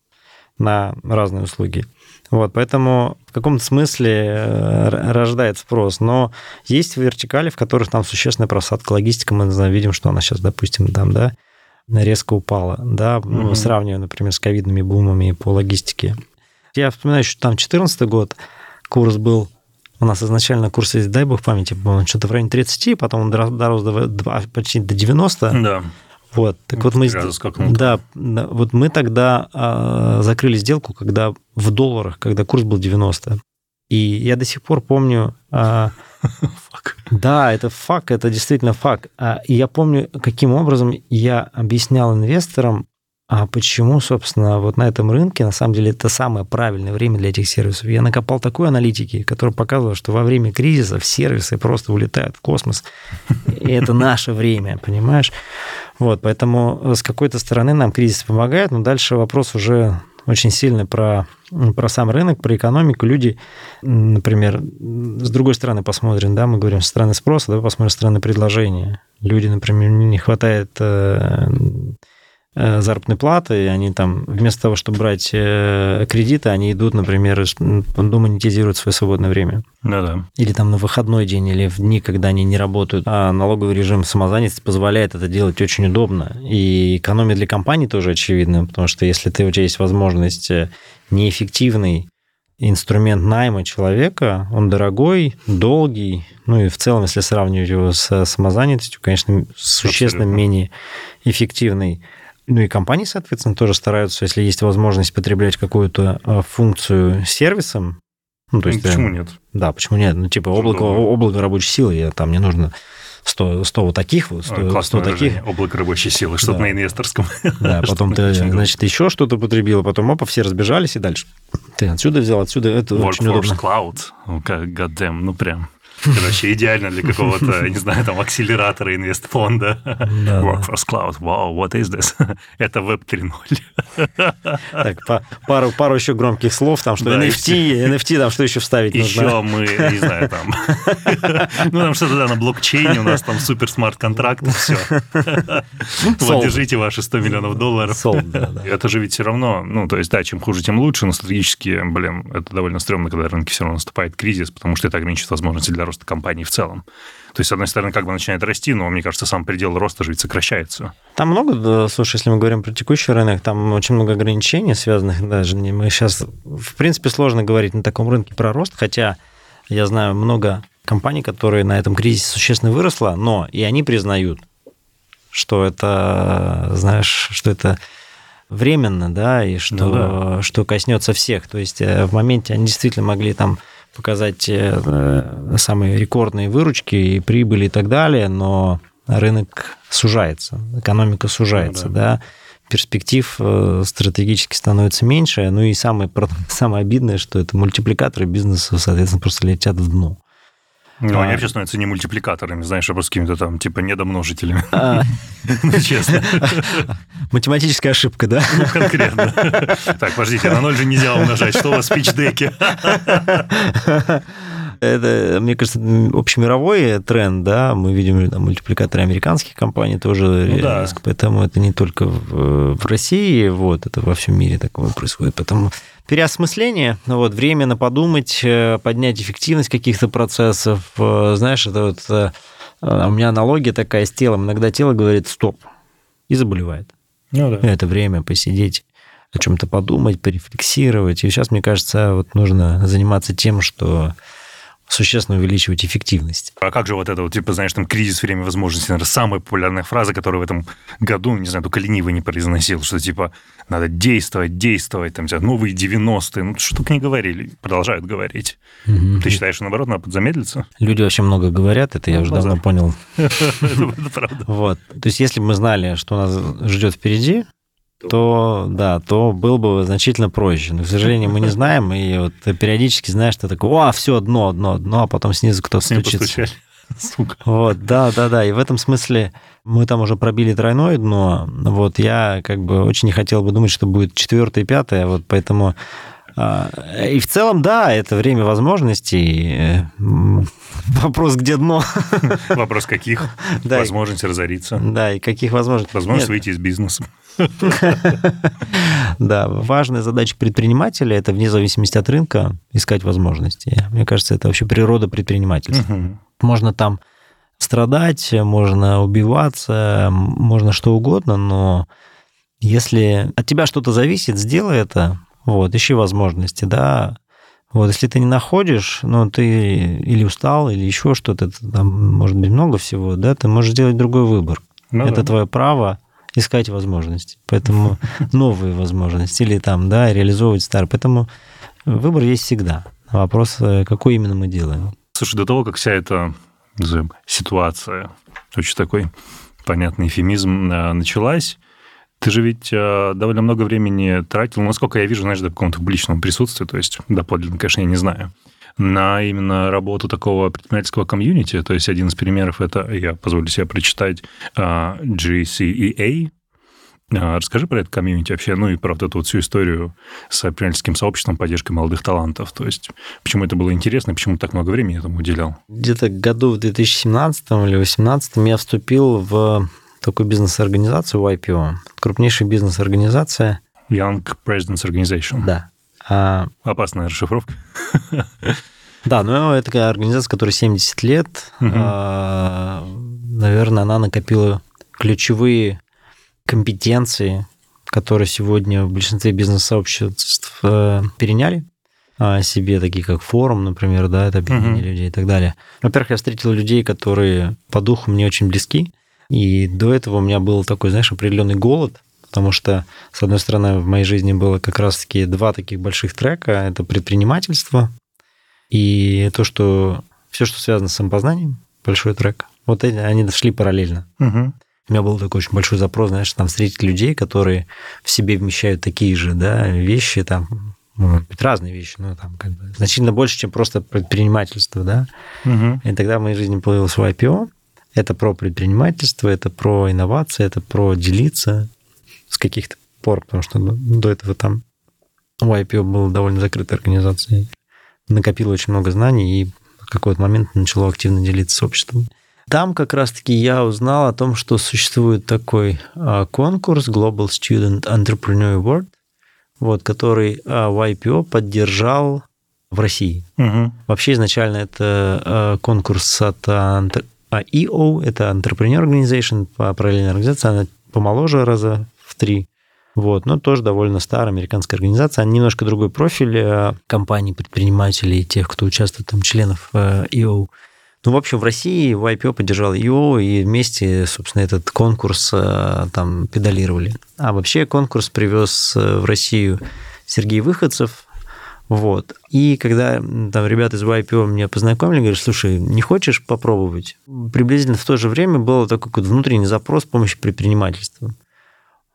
на разные услуги. Вот, поэтому в каком-то смысле э, рождает спрос. Но есть вертикали, в которых там существенная просадка логистика. Мы знаю, видим, что она сейчас, допустим, там, да, резко упала, да, mm-hmm. ну, сравнивая, например, с ковидными бумами по логистике. Я вспоминаю, что там 2014 год курс был у нас изначально курс, дай бог памяти, был что-то в районе 30, потом он дорос до, почти до 90. Да. Вот, так вот мы, да, да, вот мы тогда а, закрыли сделку, когда в долларах, когда курс был 90. И я до сих пор помню... А, фак. Да, это факт, это действительно факт. А, и я помню, каким образом я объяснял инвесторам, а почему, собственно, вот на этом рынке, на самом деле, это самое правильное время для этих сервисов. Я накопал такой аналитики, которая показывала, что во время кризиса сервисы просто улетают в космос. И это наше время, понимаешь? Вот, поэтому с какой-то стороны нам кризис помогает, но дальше вопрос уже очень сильно про, про сам рынок, про экономику. Люди, например, с другой стороны посмотрим, да, мы говорим со стороны спроса, да, посмотрим со стороны предложения. Люди, например, не хватает э, заработной платы, и они там вместо того, чтобы брать э, кредиты, они идут, например, домонетизируют свое свободное время. Да-да. Или там на выходной день, или в дни, когда они не работают. А налоговый режим самозанятости позволяет это делать очень удобно. И экономия для компании тоже очевидна, потому что если ты, у тебя есть возможность э, неэффективный инструмент найма человека, он дорогой, долгий, ну и в целом, если сравнивать его с самозанятостью, конечно, существенно Абсолютно. менее эффективный ну и компании, соответственно, тоже стараются, если есть возможность потреблять какую-то а, функцию сервисом. Ну, то есть, ну, почему нет? Да, почему нет? Ну, типа, облако, облако рабочей силы, я там не нужно 100, 100 вот таких вот, 100, 100 таких. Облако рабочей силы, что-то да. на инвесторском. *laughs* Да, потом ты, значит, еще что-то потребил, потом опа, все разбежались и дальше. Ты отсюда взял, отсюда, это Workforce очень удобно. Cloud, ну, как, goddamn, ну прям. Короче, идеально для какого-то, не знаю, там, акселератора инвестфонда. Да, Workforce Cloud. Wow, what is this? *laughs* Это Web 3.0. Так, пару, пару еще громких слов, там, что да, NFT, NFT, там, что еще вставить еще нужно? мы, не знаю, там... *laughs* Ну, там что-то, да, на блокчейне у нас там супер смарт-контракт, все. Вот, держите ваши 100 миллионов долларов. Это же ведь все равно, ну, то есть, да, чем хуже, тем лучше, но стратегически, блин, это довольно стрёмно, когда рынки все равно наступает кризис, потому что это ограничивает возможности для роста компании в целом. То есть, с одной стороны, как бы начинает расти, но, мне кажется, сам предел роста же ведь сокращается. Там много, да, слушай, если мы говорим про текущий рынок, там очень много ограничений, связанных даже не мы сейчас, в принципе, сложно говорить на таком рынке про рост, хотя я знаю много компаний, которые на этом кризисе существенно выросло, но и они признают, что это, знаешь, что это временно, да, и что, ну, да. что коснется всех. То есть э, в моменте они действительно могли там показать э, самые рекордные выручки и прибыли и так далее, но рынок сужается, экономика сужается, ну, да. да. перспектив э, стратегически становится меньше. Ну и самое, *laughs* самое обидное, что это мультипликаторы бизнеса, соответственно, просто летят в дно. Ну, а... они вообще становятся не мультипликаторами, знаешь, а просто какими-то там, типа, недомножителями. А... Ну, *laughs* честно. Математическая ошибка, да? Ну, конкретно. Так, подождите, на ноль же нельзя умножать. Что у вас в спич-деке? Это, мне кажется, общемировой тренд, да, мы видим там, мультипликаторы американских компаний тоже ну, да. поэтому это не только в, в России, вот, это во всем мире такое происходит, поэтому переосмысление, ну вот, временно подумать, э, поднять эффективность каких-то процессов, э, знаешь, это вот э, у меня аналогия такая с телом, иногда тело говорит «стоп» и заболевает. Ну, да. Это время посидеть о чем-то подумать, порефлексировать. И сейчас, мне кажется, вот нужно заниматься тем, что существенно увеличивать эффективность. А как же вот это вот, типа, знаешь, там кризис время возможностей, наверное, самая популярная фраза, которую в этом году, не знаю, только ленивый не произносил, что типа надо действовать, действовать, там, новые 90-е, ну, что только не говорили, продолжают говорить. Угу. Ты считаешь, что, наоборот, надо подзамедлиться? Люди вообще много говорят, это я ну, уже давно понял. *laughs* Это правда. Вот. То есть, если бы мы знали, что нас ждет впереди, то да, то был бы значительно проще. Но, к сожалению, мы не *laughs* знаем, и вот периодически знаешь, что такое, о, все, дно, дно, дно, а потом снизу кто-то стучится. *laughs* Сука. Вот, да, да, да. И в этом смысле мы там уже пробили тройное дно. Вот я как бы очень не хотел бы думать, что будет четвертое и пятое. Вот поэтому и в целом, да, это время возможностей. Вопрос, где дно? *laughs* Вопрос, каких *laughs* да, возможностей разориться. Да, и каких возможностей. Возможность Нет. выйти из бизнеса. *laughs* Да, важная задача предпринимателя – это вне зависимости от рынка искать возможности. Мне кажется, это вообще природа предпринимательства. Можно там страдать, можно убиваться, можно что угодно, но если от тебя что-то зависит, сделай это, вот, ищи возможности, да. Вот, если ты не находишь, ну, ты или устал, или еще что-то, там может быть много всего, да, ты можешь сделать другой выбор. Ну, это да. твое право искать возможности. Поэтому *laughs* новые возможности или там, да, реализовывать старые. Поэтому выбор есть всегда. Вопрос, э, какой именно мы делаем. Слушай, до того, как вся эта ситуация, очень такой понятный эфемизм, э, началась, ты же ведь э, довольно много времени тратил, насколько я вижу, знаешь, до какого-то публичного присутствия, то есть доподлинно, конечно, я не знаю, на именно работу такого предпринимательского комьюнити. То есть один из примеров это, я позволю себе прочитать, э, GCEA, э, Расскажи про это комьюнити вообще, ну и про вот эту вот всю историю с предпринимательским сообществом, поддержкой молодых талантов. То есть почему это было интересно, почему так много времени этому уделял? Где-то году в 2017 или 2018 я вступил в такую бизнес-организацию YPO. Крупнейшая бизнес-организация. Young Presidents Organization. Да. А... Опасная расшифровка. Да, но это такая организация, которая 70 лет. Угу. А, наверное, она накопила ключевые компетенции, которые сегодня в большинстве бизнес-сообществ э, переняли себе, такие как форум, например, да, это объединение uh людей и так далее. Во-первых, я встретил людей, которые по духу мне очень близки. И до этого у меня был такой, знаешь, определенный голод, потому что, с одной стороны, в моей жизни было как раз-таки два таких больших трека. Это предпринимательство и то, что все, что связано с самопознанием, большой трек. Вот эти, они шли параллельно. Угу. У меня был такой очень большой запрос, знаешь, там встретить людей, которые в себе вмещают такие же да, вещи, там, может быть, разные вещи, но там как бы значительно больше, чем просто предпринимательство, да. Угу. И тогда в моей жизни появился IPO, это про предпринимательство, это про инновации, это про делиться с каких-то пор, потому что до этого там YPO был довольно закрытой организацией. Накопило очень много знаний и в какой-то момент начало активно делиться с обществом. Там как раз-таки я узнал о том, что существует такой а, конкурс Global Student Entrepreneur Award, вот, который а, YPO поддержал в России. Угу. Вообще изначально это а, конкурс от а EO – это Entrepreneur Organization, параллельная организация, она помоложе раза в три. Вот, но тоже довольно старая американская организация. Она немножко другой профиль э, компаний, предпринимателей, тех, кто участвует, там, членов EO. Ну, в общем, в России в IPO поддержал EO, и вместе, собственно, этот конкурс э, там педалировали. А вообще конкурс привез э, в Россию Сергей Выходцев, вот. И когда там ребята из YPO меня познакомили, говорят, слушай, не хочешь попробовать? Приблизительно в то же время был такой какой-то внутренний запрос помощи предпринимательству.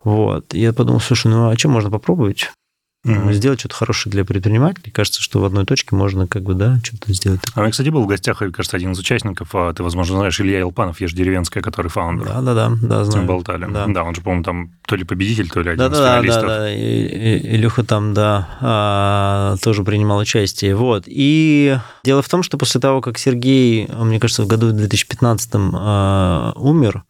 Вот. И я подумал, слушай, ну а что можно попробовать? Mm-hmm. сделать что-то хорошее для предпринимателей. Кажется, что в одной точке можно как бы, да, что-то сделать. А у кстати, был в гостях, кажется, один из участников, а ты, возможно, знаешь, Илья Елпанов, Ешь деревенская, который фаундер. Да-да-да, да, знаю. Мы болтали. Да. да, он же, по-моему, там то ли победитель, то ли один да, из да, финалистов. Да, да, и, Илюха там, да, а, тоже принимал участие. Вот. И дело в том, что после того, как Сергей, мне кажется, в году 2015 а, умер,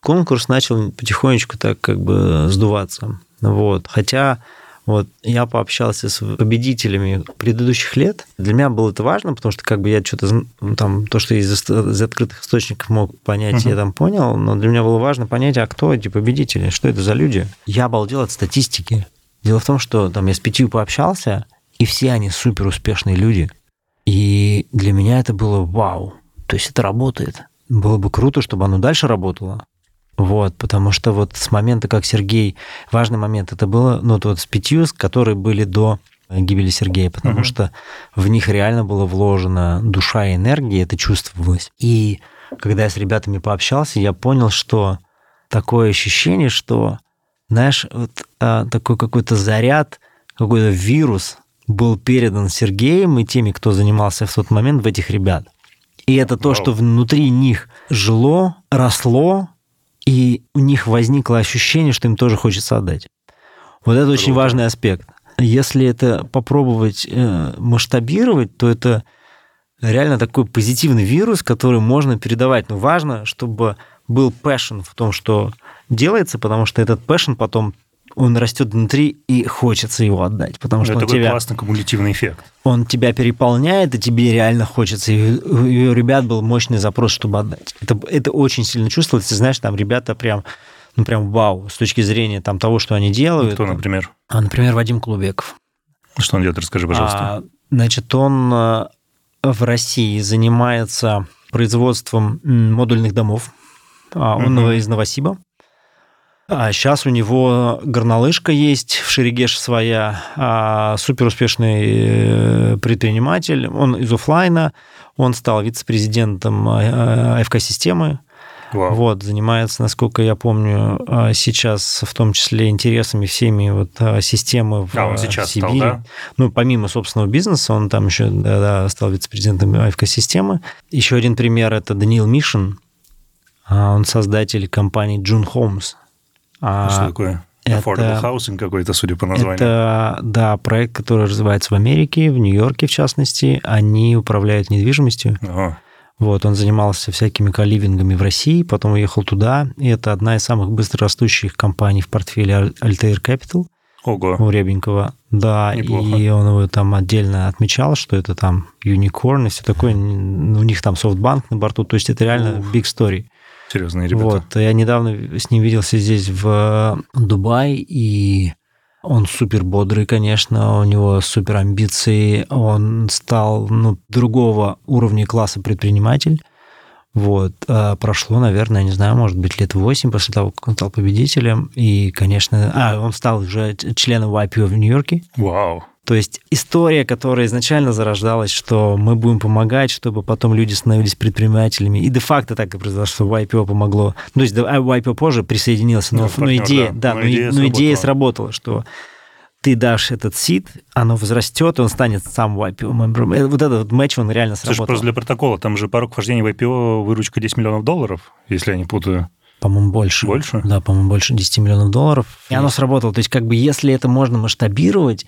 конкурс начал потихонечку так как бы сдуваться. Вот. Хотя вот я пообщался с победителями предыдущих лет. Для меня было это важно, потому что как бы я что-то там, то, что из, из открытых источников мог понять, uh-huh. я там понял, но для меня было важно понять, а кто эти победители, что это за люди. Я обалдел от статистики. Дело в том, что там я с пятью пообщался, и все они супер успешные люди. И для меня это было вау. То есть это работает. Было бы круто, чтобы оно дальше работало. Вот, потому что вот с момента, как Сергей, важный момент, это было, ну, вот с пятью, которые были до гибели Сергея, потому угу. что в них реально было вложена душа и энергия, это чувствовалось. И когда я с ребятами пообщался, я понял, что такое ощущение, что, знаешь, вот а, такой какой-то заряд, какой-то вирус был передан Сергеем и теми, кто занимался в тот момент в этих ребят. И это то, что внутри них жило, росло, и у них возникло ощущение, что им тоже хочется отдать. Вот это Круто. очень важный аспект. Если это попробовать э, масштабировать, то это реально такой позитивный вирус, который можно передавать. Но важно, чтобы был passion в том, что делается, потому что этот passion потом он растет внутри и хочется его отдать, потому что это он тебя, классный кумулятивный эффект. Он тебя переполняет, и тебе реально хочется. И у ребят был мощный запрос, чтобы отдать. Это, это очень сильно. Ты знаешь, там ребята прям, ну прям вау, с точки зрения там того, что они делают. Кто, например? А, например, Вадим Клубеков. Что он делает? Расскажи, пожалуйста. А, значит, он э, в России занимается производством модульных домов. А, он угу. из Новосиба. А сейчас у него горнолыжка есть, в Шерегеш своя, а, супер успешный э, предприниматель. Он из офлайна, он стал вице-президентом АФК-системы. Вау. Вот, занимается, насколько я помню, а, сейчас в том числе интересами всеми вот а, системы в а он сейчас Сибири. Стал, да? Ну, помимо собственного бизнеса, он там еще да, да, стал вице-президентом АФК-системы. Еще один пример – это Даниил Мишин. Он создатель компании Джун Холмс. А, что такое? Affordable housing какой-то, судя по названию. Это, да, проект, который развивается в Америке, в Нью-Йорке, в частности. Они управляют недвижимостью. Ага. Вот, он занимался всякими каливингами в России, потом уехал туда. И это одна из самых быстрорастущих компаний в портфеле Altair Capital. Ого. У Ребенького. Да, Неплохо. и он его там отдельно отмечал, что это там unicorn и все такое. У них там софтбанк на борту. То есть это реально Ух. big story. Серьезные ребята. Вот, я недавно с ним виделся здесь в Дубае, и он супер бодрый, конечно, у него супер амбиции, он стал ну, другого уровня класса предприниматель. Вот. А прошло, наверное, не знаю, может быть, лет 8 после того, как он стал победителем. И, конечно... А, он стал уже членом YPO в Нью-Йорке. Вау. То есть история, которая изначально зарождалась, что мы будем помогать, чтобы потом люди становились предпринимателями. И де-факто так и произошло, что YPO помогло. Ну, то есть YPO позже присоединился, но, ну, но идея, да, да, но, но, идея, но идея сработала, что ты дашь этот сид, оно возрастет, и он станет сам YPO. Э, вот этот вот матч, он реально сработал. Слушай, просто для протокола, там же порог вхождения в IPO выручка 10 миллионов долларов, если я не путаю. По-моему, больше. Больше? Да, по-моему, больше 10 миллионов долларов. И оно сработало. То есть, как бы, если это можно масштабировать,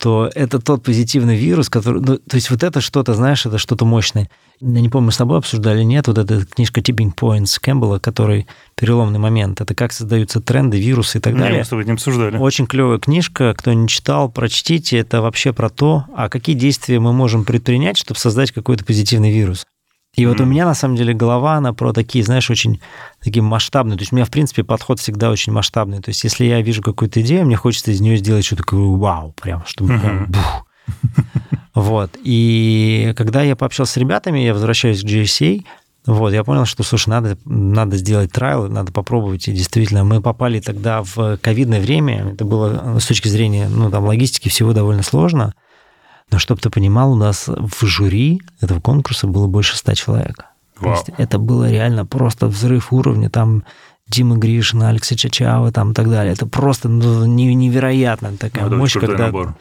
то это тот позитивный вирус, который... Ну, то есть вот это что-то, знаешь, это что-то мощное. Я не помню, мы с тобой обсуждали, нет, вот эта книжка Tipping Points Кэмпбелла, который переломный момент. Это как создаются тренды, вирусы и так далее. Мы с тобой не обсуждали. Очень клевая книжка, кто не читал, прочтите. Это вообще про то, а какие действия мы можем предпринять, чтобы создать какой-то позитивный вирус. И mm-hmm. вот у меня, на самом деле, голова, она про такие, знаешь, очень такие масштабные. То есть у меня, в принципе, подход всегда очень масштабный. То есть если я вижу какую-то идею, мне хочется из нее сделать что-то такое вау, прям, чтобы mm-hmm. прям бух. Вот. И когда я пообщался с ребятами, я возвращаюсь к GSA, вот, я понял, что, слушай, надо, надо сделать трайл, надо попробовать. И действительно, мы попали тогда в ковидное время. Это было с точки зрения, ну, там, логистики всего довольно сложно. Но чтобы ты понимал, у нас в жюри этого конкурса было больше ста человек. Вау. То есть это было реально просто взрыв уровня. Там Дима Гришина, Алекса Чачава там и так далее. Это просто ну, невероятно такая ну, мощь, когда... Набор.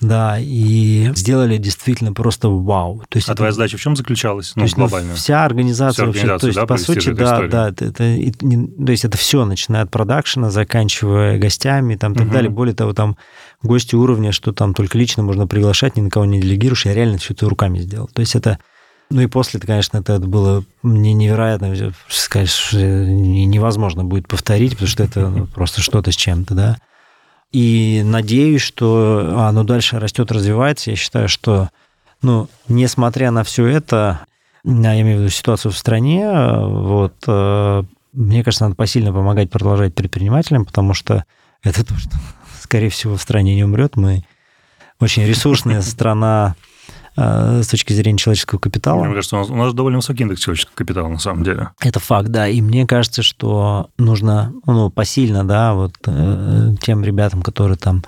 Да, и сделали действительно просто вау. То есть а это, твоя задача в чем заключалась? Ну, то есть, глобально. вся организация вообще, то есть, да, по сути, да, да, это, это, то есть это все, начиная от продакшена, заканчивая гостями, там, так угу. далее. Более того, там гости уровня, что там только лично можно приглашать, ни на кого не делегируешь, я реально все это руками сделал. То есть это ну и после, конечно, это было мне невероятно, сказать, что невозможно будет повторить, потому что это ну, просто что-то с чем-то, да. И надеюсь, что оно дальше растет, развивается. Я считаю, что, ну, несмотря на все это, я имею в виду ситуацию в стране, вот, э, мне кажется, надо посильно помогать продолжать предпринимателям, потому что это то, что, скорее всего, в стране не умрет. Мы очень ресурсная *laughs* страна с точки зрения человеческого капитала. Мне кажется, у нас, у нас довольно высокий индекс человеческого капитала, на самом деле. Это факт, да. И мне кажется, что нужно ну, посильно, да, вот э, тем ребятам, которые там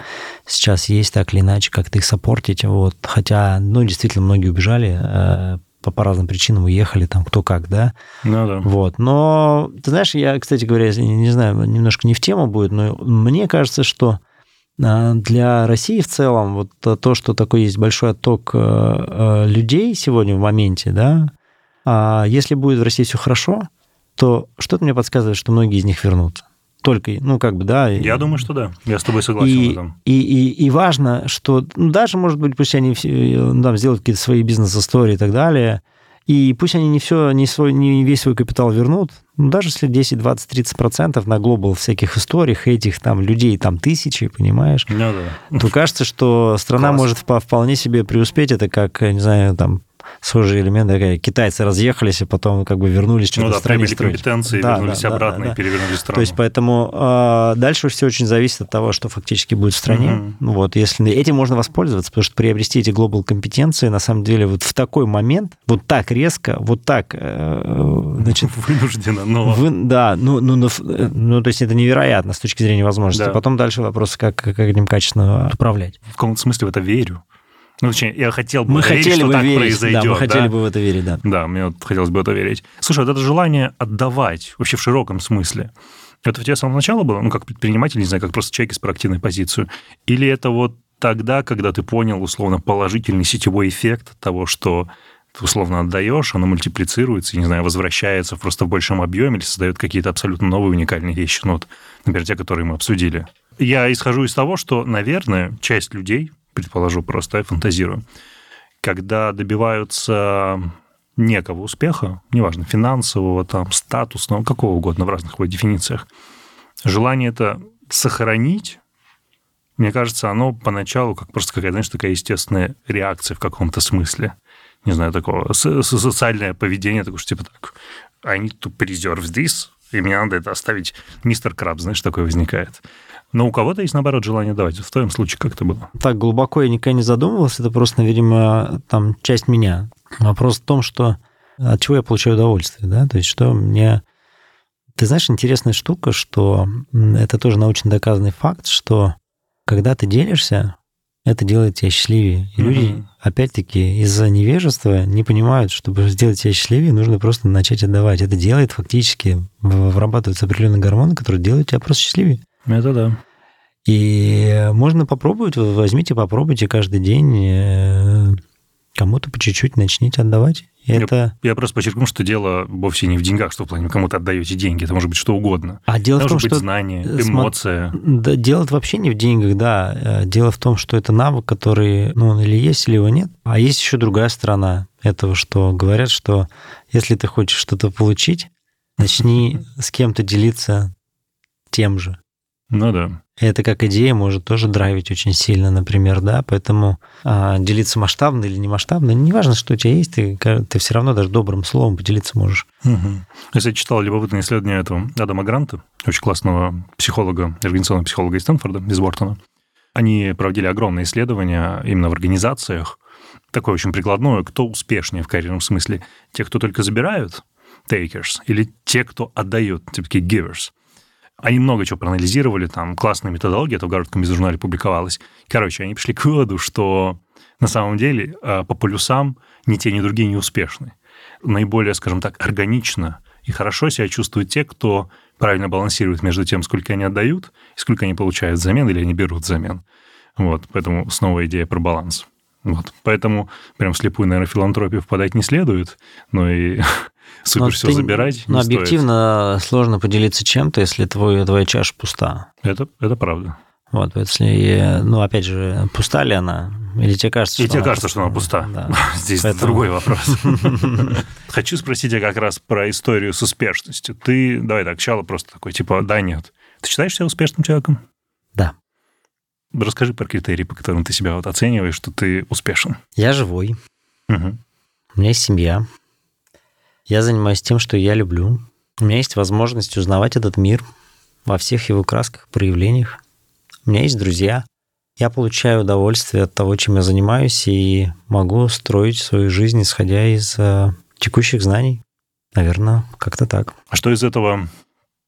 сейчас есть, так или иначе, как-то их саппортить. Вот. Хотя, ну, действительно, многие убежали э, по, по разным причинам уехали, там кто как, да? Ну да. Вот. Но, ты знаешь, я, кстати говоря, не знаю, немножко не в тему будет, но мне кажется, что для России в целом вот то, что такой есть большой отток э, э, людей сегодня в моменте, да, а если будет в России все хорошо, то что-то мне подсказывает, что многие из них вернутся. Только, ну, как бы, да. Я думаю, что да. Я с тобой согласен и, в этом. И, и, и важно, что ну, даже, может быть, пусть они э, там, сделают какие-то свои бизнес-истории и так далее, и пусть они не все, не, свой, не весь свой капитал вернут, ну, даже если 10, 20, 30 процентов на глобал всяких историях этих там людей там тысячи, понимаешь, ну, да. то кажется, что страна Класс. может вполне себе преуспеть. Это как, не знаю, там схожий элемент, такая, китайцы разъехались, и потом как бы вернулись что-то ну, да, стране строить. компетенции, да, вернулись да, обратно да, да, и перевернули страну. То есть поэтому э, дальше все очень зависит от того, что фактически будет в стране. Угу. Вот, если этим можно воспользоваться, потому что приобрести эти глобал компетенции, на самом деле, вот в такой момент, вот так резко, вот так, э, значит... *laughs* Вынужденно, но... Вы, да, ну, ну, ну, ну, то есть это невероятно с точки зрения возможностей. Да. Потом дальше вопрос, как, как этим качественно управлять. В каком-то смысле в это верю. Ну, точнее, я хотел бы мы верить, хотели что бы так верить, произойдет. Да, мы хотели да? бы в это верить, да. Да, мне вот хотелось бы в это верить. Слушай, вот это желание отдавать, вообще в широком смысле, это у тебя с самого начала было, ну, как предприниматель, не знаю, как просто человек из проактивной позиции, или это вот тогда, когда ты понял, условно, положительный сетевой эффект того, что ты условно отдаешь, оно мультиплицируется, не знаю, возвращается просто в большем объеме или создает какие-то абсолютно новые уникальные вещи, ну, вот, например, те, которые мы обсудили. Я исхожу из того, что, наверное, часть людей, предположу просто, я фантазирую, когда добиваются некого успеха, неважно, финансового, там, статусного, какого угодно в разных его дефинициях, желание это сохранить, мне кажется, оно поначалу как просто какая-то, знаешь, такая естественная реакция в каком-то смысле. Не знаю, такого социальное поведение, такое, что типа так, I need to preserve this, и мне надо это оставить. Мистер Краб, знаешь, такое возникает. Но у кого-то есть, наоборот, желание давать. В твоем случае как это было? Так глубоко я никогда не задумывался. Это просто, видимо, там часть меня. Вопрос в том, что от чего я получаю удовольствие, да? То есть что мне... Ты знаешь, интересная штука, что это тоже научно доказанный факт, что когда ты делишься, это делает тебя счастливее. И mm-hmm. люди, опять-таки, из-за невежества не понимают, чтобы сделать тебя счастливее, нужно просто начать отдавать. Это делает фактически, вырабатываются определенные гормоны, которые делают тебя просто счастливее. Это да. И можно попробовать, возьмите, попробуйте каждый день э, кому-то по чуть-чуть начните отдавать. это... я, я просто подчеркну, что дело вовсе не в деньгах, что в плане кому-то отдаете деньги, это может быть что угодно. А дело это в том, может что... быть знание, эмоция. Да, дело вообще не в деньгах, да. Э, дело в том, что это навык, который, ну, он или есть, или его нет. А есть еще другая сторона этого, что говорят, что если ты хочешь что-то получить, начни с кем-то делиться тем же. Ну да. Это как идея может тоже драйвить очень сильно, например, да, поэтому а, делиться масштабно или не масштабно, неважно, что у тебя есть, ты, ты все равно даже добрым словом поделиться можешь. Угу. Я читал любопытное исследование этого Адама Гранта, очень классного психолога, организационного психолога из Стэнфорда, из Бортона. Они проводили огромные исследования именно в организациях, такое очень прикладное, кто успешнее в карьерном смысле, те, кто только забирают, takers, или те, кто отдают, типа такие givers – они много чего проанализировали, там классная методология, это в Гарвардском журнале публиковалась. Короче, они пришли к выводу, что на самом деле э, по полюсам ни те, ни другие не успешны. Наиболее, скажем так, органично И хорошо себя чувствуют те, кто правильно балансирует между тем, сколько они отдают, и сколько они получают взамен или они берут взамен. Вот, поэтому снова идея про баланс. Вот. Поэтому прям слепую, наверное, филантропию впадать не следует, но и *laughs* супер но все ты, забирать Но объективно стоит. сложно поделиться чем-то, если твой, твоя чаша пуста. Это, это правда. Вот, если, ну, опять же, пуста ли она? Или тебе кажется, И что тебе кажется, пуста? что она пуста. Да. *laughs* Здесь Поэтому... другой вопрос. *laughs* Хочу спросить тебя как раз про историю с успешностью. Ты, давай так, сначала просто такой, типа, да, нет. Ты считаешь себя успешным человеком? Да. Расскажи про критерии, по которым ты себя вот оцениваешь, что ты успешен. Я живой. Угу. У меня есть семья. Я занимаюсь тем, что я люблю. У меня есть возможность узнавать этот мир во всех его красках, проявлениях. У меня есть друзья. Я получаю удовольствие от того, чем я занимаюсь, и могу строить свою жизнь, исходя из э, текущих знаний. Наверное, как-то так. А что из этого,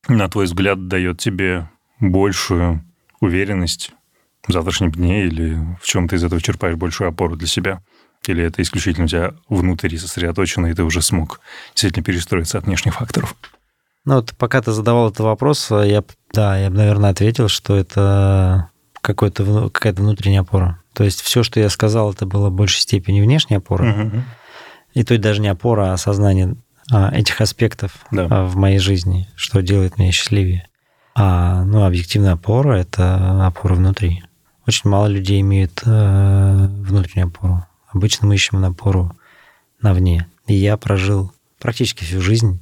на твой взгляд, дает тебе большую уверенность в завтрашнем дне или в чем ты из этого черпаешь большую опору для себя? Или это исключительно у тебя внутри сосредоточено, и ты уже смог действительно перестроиться от внешних факторов? Ну вот пока ты задавал этот вопрос, я, да, я бы, наверное, ответил, что это какой-то, какая-то внутренняя опора. То есть все, что я сказал, это было в большей степени внешняя опора. Угу. И то есть даже не опора, а осознание а, этих аспектов да. А, в моей жизни, что делает меня счастливее. А ну, объективная опора – это опора внутри. Очень мало людей имеют э, внутреннюю опору. Обычно мы ищем опору на вне. И я прожил практически всю жизнь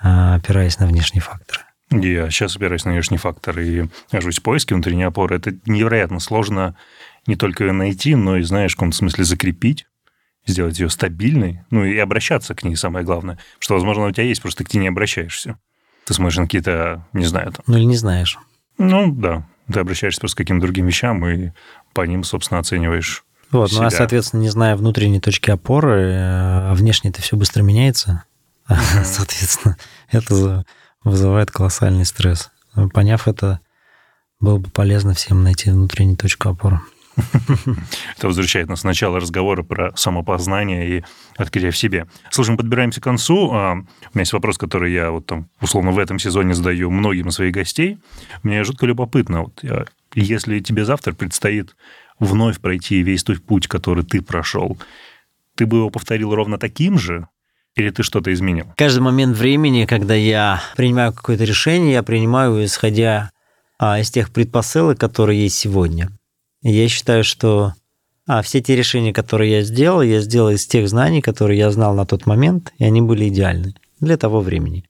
а, опираясь на внешние факторы. Я сейчас опираюсь на внешние факторы и нахожусь в поиске внутренней опоры. Это невероятно сложно не только ее найти, но и, знаешь, в каком-то смысле закрепить, сделать ее стабильной, ну и обращаться к ней, самое главное. Что, возможно, у тебя есть, просто ты к ней не обращаешься. Ты смотришь на какие-то, не знаю, там... Ну или не знаешь. Ну, да. Ты обращаешься просто к каким-то другим вещам и по ним, собственно, оцениваешь вот, себя. ну а, соответственно, не зная внутренней точки опоры, э, а внешне это все быстро меняется. *laughs* Соответственно, это вызывает колоссальный стресс. Поняв это, было бы полезно всем найти внутреннюю точку опоры. *laughs* Это возвращает нас с начала разговора про самопознание и открытие в себе. Слушай, мы подбираемся к концу. А, у меня есть вопрос, который я вот там условно в этом сезоне задаю многим из своих гостей. Мне жутко любопытно. Вот, если тебе завтра предстоит вновь пройти весь тот путь, который ты прошел, ты бы его повторил ровно таким же, или ты что-то изменил? Каждый момент времени, когда я принимаю какое-то решение, я принимаю, исходя а, из тех предпосылок, которые есть сегодня. Я считаю, что а, все те решения, которые я сделал, я сделал из тех знаний, которые я знал на тот момент, и они были идеальны для того времени.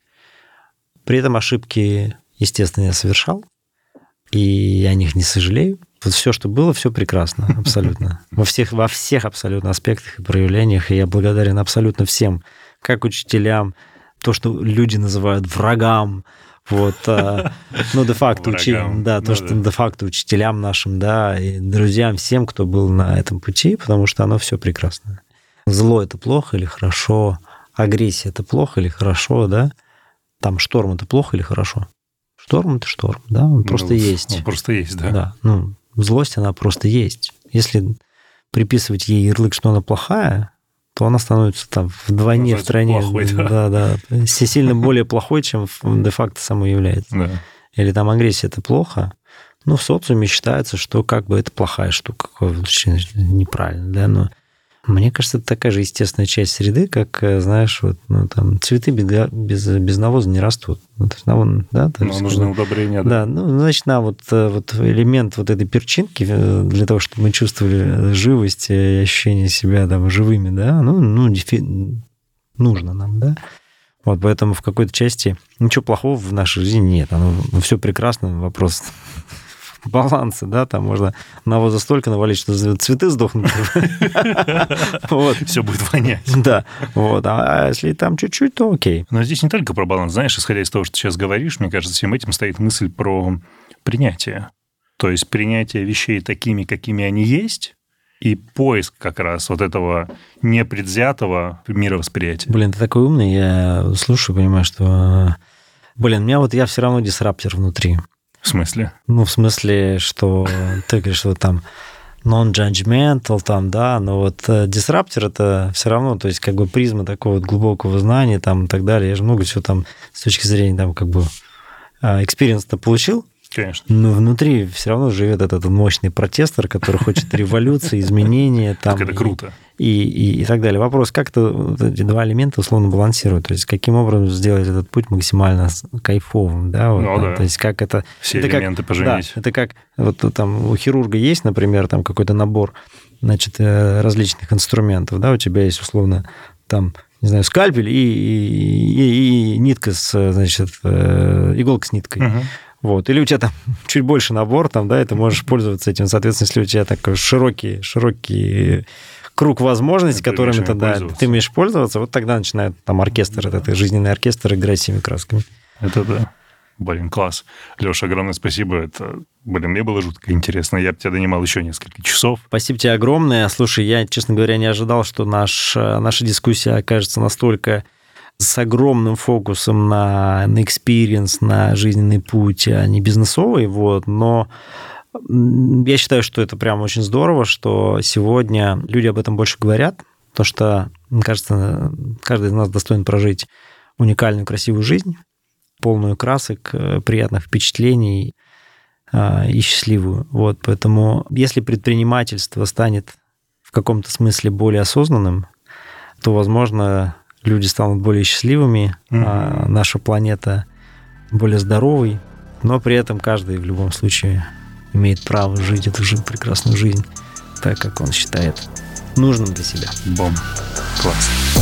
При этом ошибки, естественно, я совершал, и я о них не сожалею. Вот все, что было, все прекрасно, *laughs* абсолютно. Во всех, во всех абсолютно аспектах и проявлениях. И я благодарен абсолютно всем как учителям, то, что люди называют врагам, вот, а, *laughs* ну, де-факто учителям, да, то, ну, что де-факто учителям нашим, да, и друзьям, всем, кто был на этом пути, потому что оно все прекрасно. Зло это плохо или хорошо, агрессия это плохо или хорошо, да, там шторм это плохо или хорошо. Шторм это шторм, да, он ну, просто есть. Он просто есть, да. Да, ну, злость, она просто есть. Если приписывать ей ярлык, что она плохая, то она становится там вдвойне, в стране. Да. да, да. Сильно *laughs* более плохой, чем де-факто само является. Да. Или там агрессия это плохо. Ну, в социуме считается, что как бы это плохая штука, неправильно, да, но мне кажется, это такая же естественная часть среды, как, э, знаешь, вот, ну, там, цветы без, без, без навоза не растут. Ну, то есть, навоз, да, то есть, нужны удобрения, да. Да, ну, значит, на вот, э, вот элемент вот этой перчинки э, для того, чтобы мы чувствовали живость и ощущение себя там живыми, да, ну, ну нужно нам, да. Вот поэтому в какой-то части ничего плохого в нашей жизни нет. Оно все прекрасно. Вопрос баланса, да, там можно навоза столько навалить, что цветы сдохнут. *laughs* Все будет вонять. Да, вот. А если там чуть-чуть, то окей. Но здесь не только про баланс. Знаешь, исходя из того, что ты сейчас говоришь, мне кажется, всем этим стоит мысль про принятие. То есть принятие вещей такими, какими они есть, и поиск как раз вот этого непредвзятого мировосприятия. Блин, ты такой умный, я слушаю, понимаю, что... Блин, у меня вот я все равно disruptor внутри. В смысле? Ну, в смысле, что ты говоришь, что там non-judgmental там, да, но вот disruptor это все равно, то есть как бы призма такого вот глубокого знания там и так далее. Я же много всего там с точки зрения там как бы experience -то получил, Конечно. Но внутри все равно живет этот мощный протестор, который хочет *laughs* революции, изменения. Там, так это круто. И, и, и так далее. Вопрос, как это, эти два элемента условно балансируют? То есть каким образом сделать этот путь максимально кайфовым? Да, вот, ну, да. То есть как это... Все это элементы как, поженить. Да, это как вот там у хирурга есть, например, там какой-то набор значит, э, различных инструментов, да, у тебя есть условно там не знаю, скальпель и, и, и, и нитка с, значит, э, иголка с ниткой. Угу. Вот. Или у тебя там *laughs* чуть больше набор, там, да, и ты можешь пользоваться этим. Соответственно, если у тебя такой широкий, широкий круг возможностей, которыми ты, да, ты умеешь пользоваться, вот тогда начинает там оркестр, да. этот жизненный оркестр играть всеми красками. Это да. Блин, класс. Леша, огромное спасибо. Это, блин, мне было жутко интересно. Я бы тебя донимал еще несколько часов. Спасибо тебе огромное. Слушай, я, честно говоря, не ожидал, что наш, наша дискуссия окажется настолько с огромным фокусом на, на experience, на жизненный путь, а не бизнесовый, вот, но я считаю, что это прям очень здорово, что сегодня люди об этом больше говорят, то что, мне кажется, каждый из нас достоин прожить уникальную, красивую жизнь, полную красок, приятных впечатлений а, и счастливую. Вот, поэтому если предпринимательство станет в каком-то смысле более осознанным, то, возможно, люди станут более счастливыми, mm-hmm. а наша планета более здоровой, но при этом каждый в любом случае имеет право жить эту же прекрасную жизнь так, как он считает нужным для себя. Бом. Класс.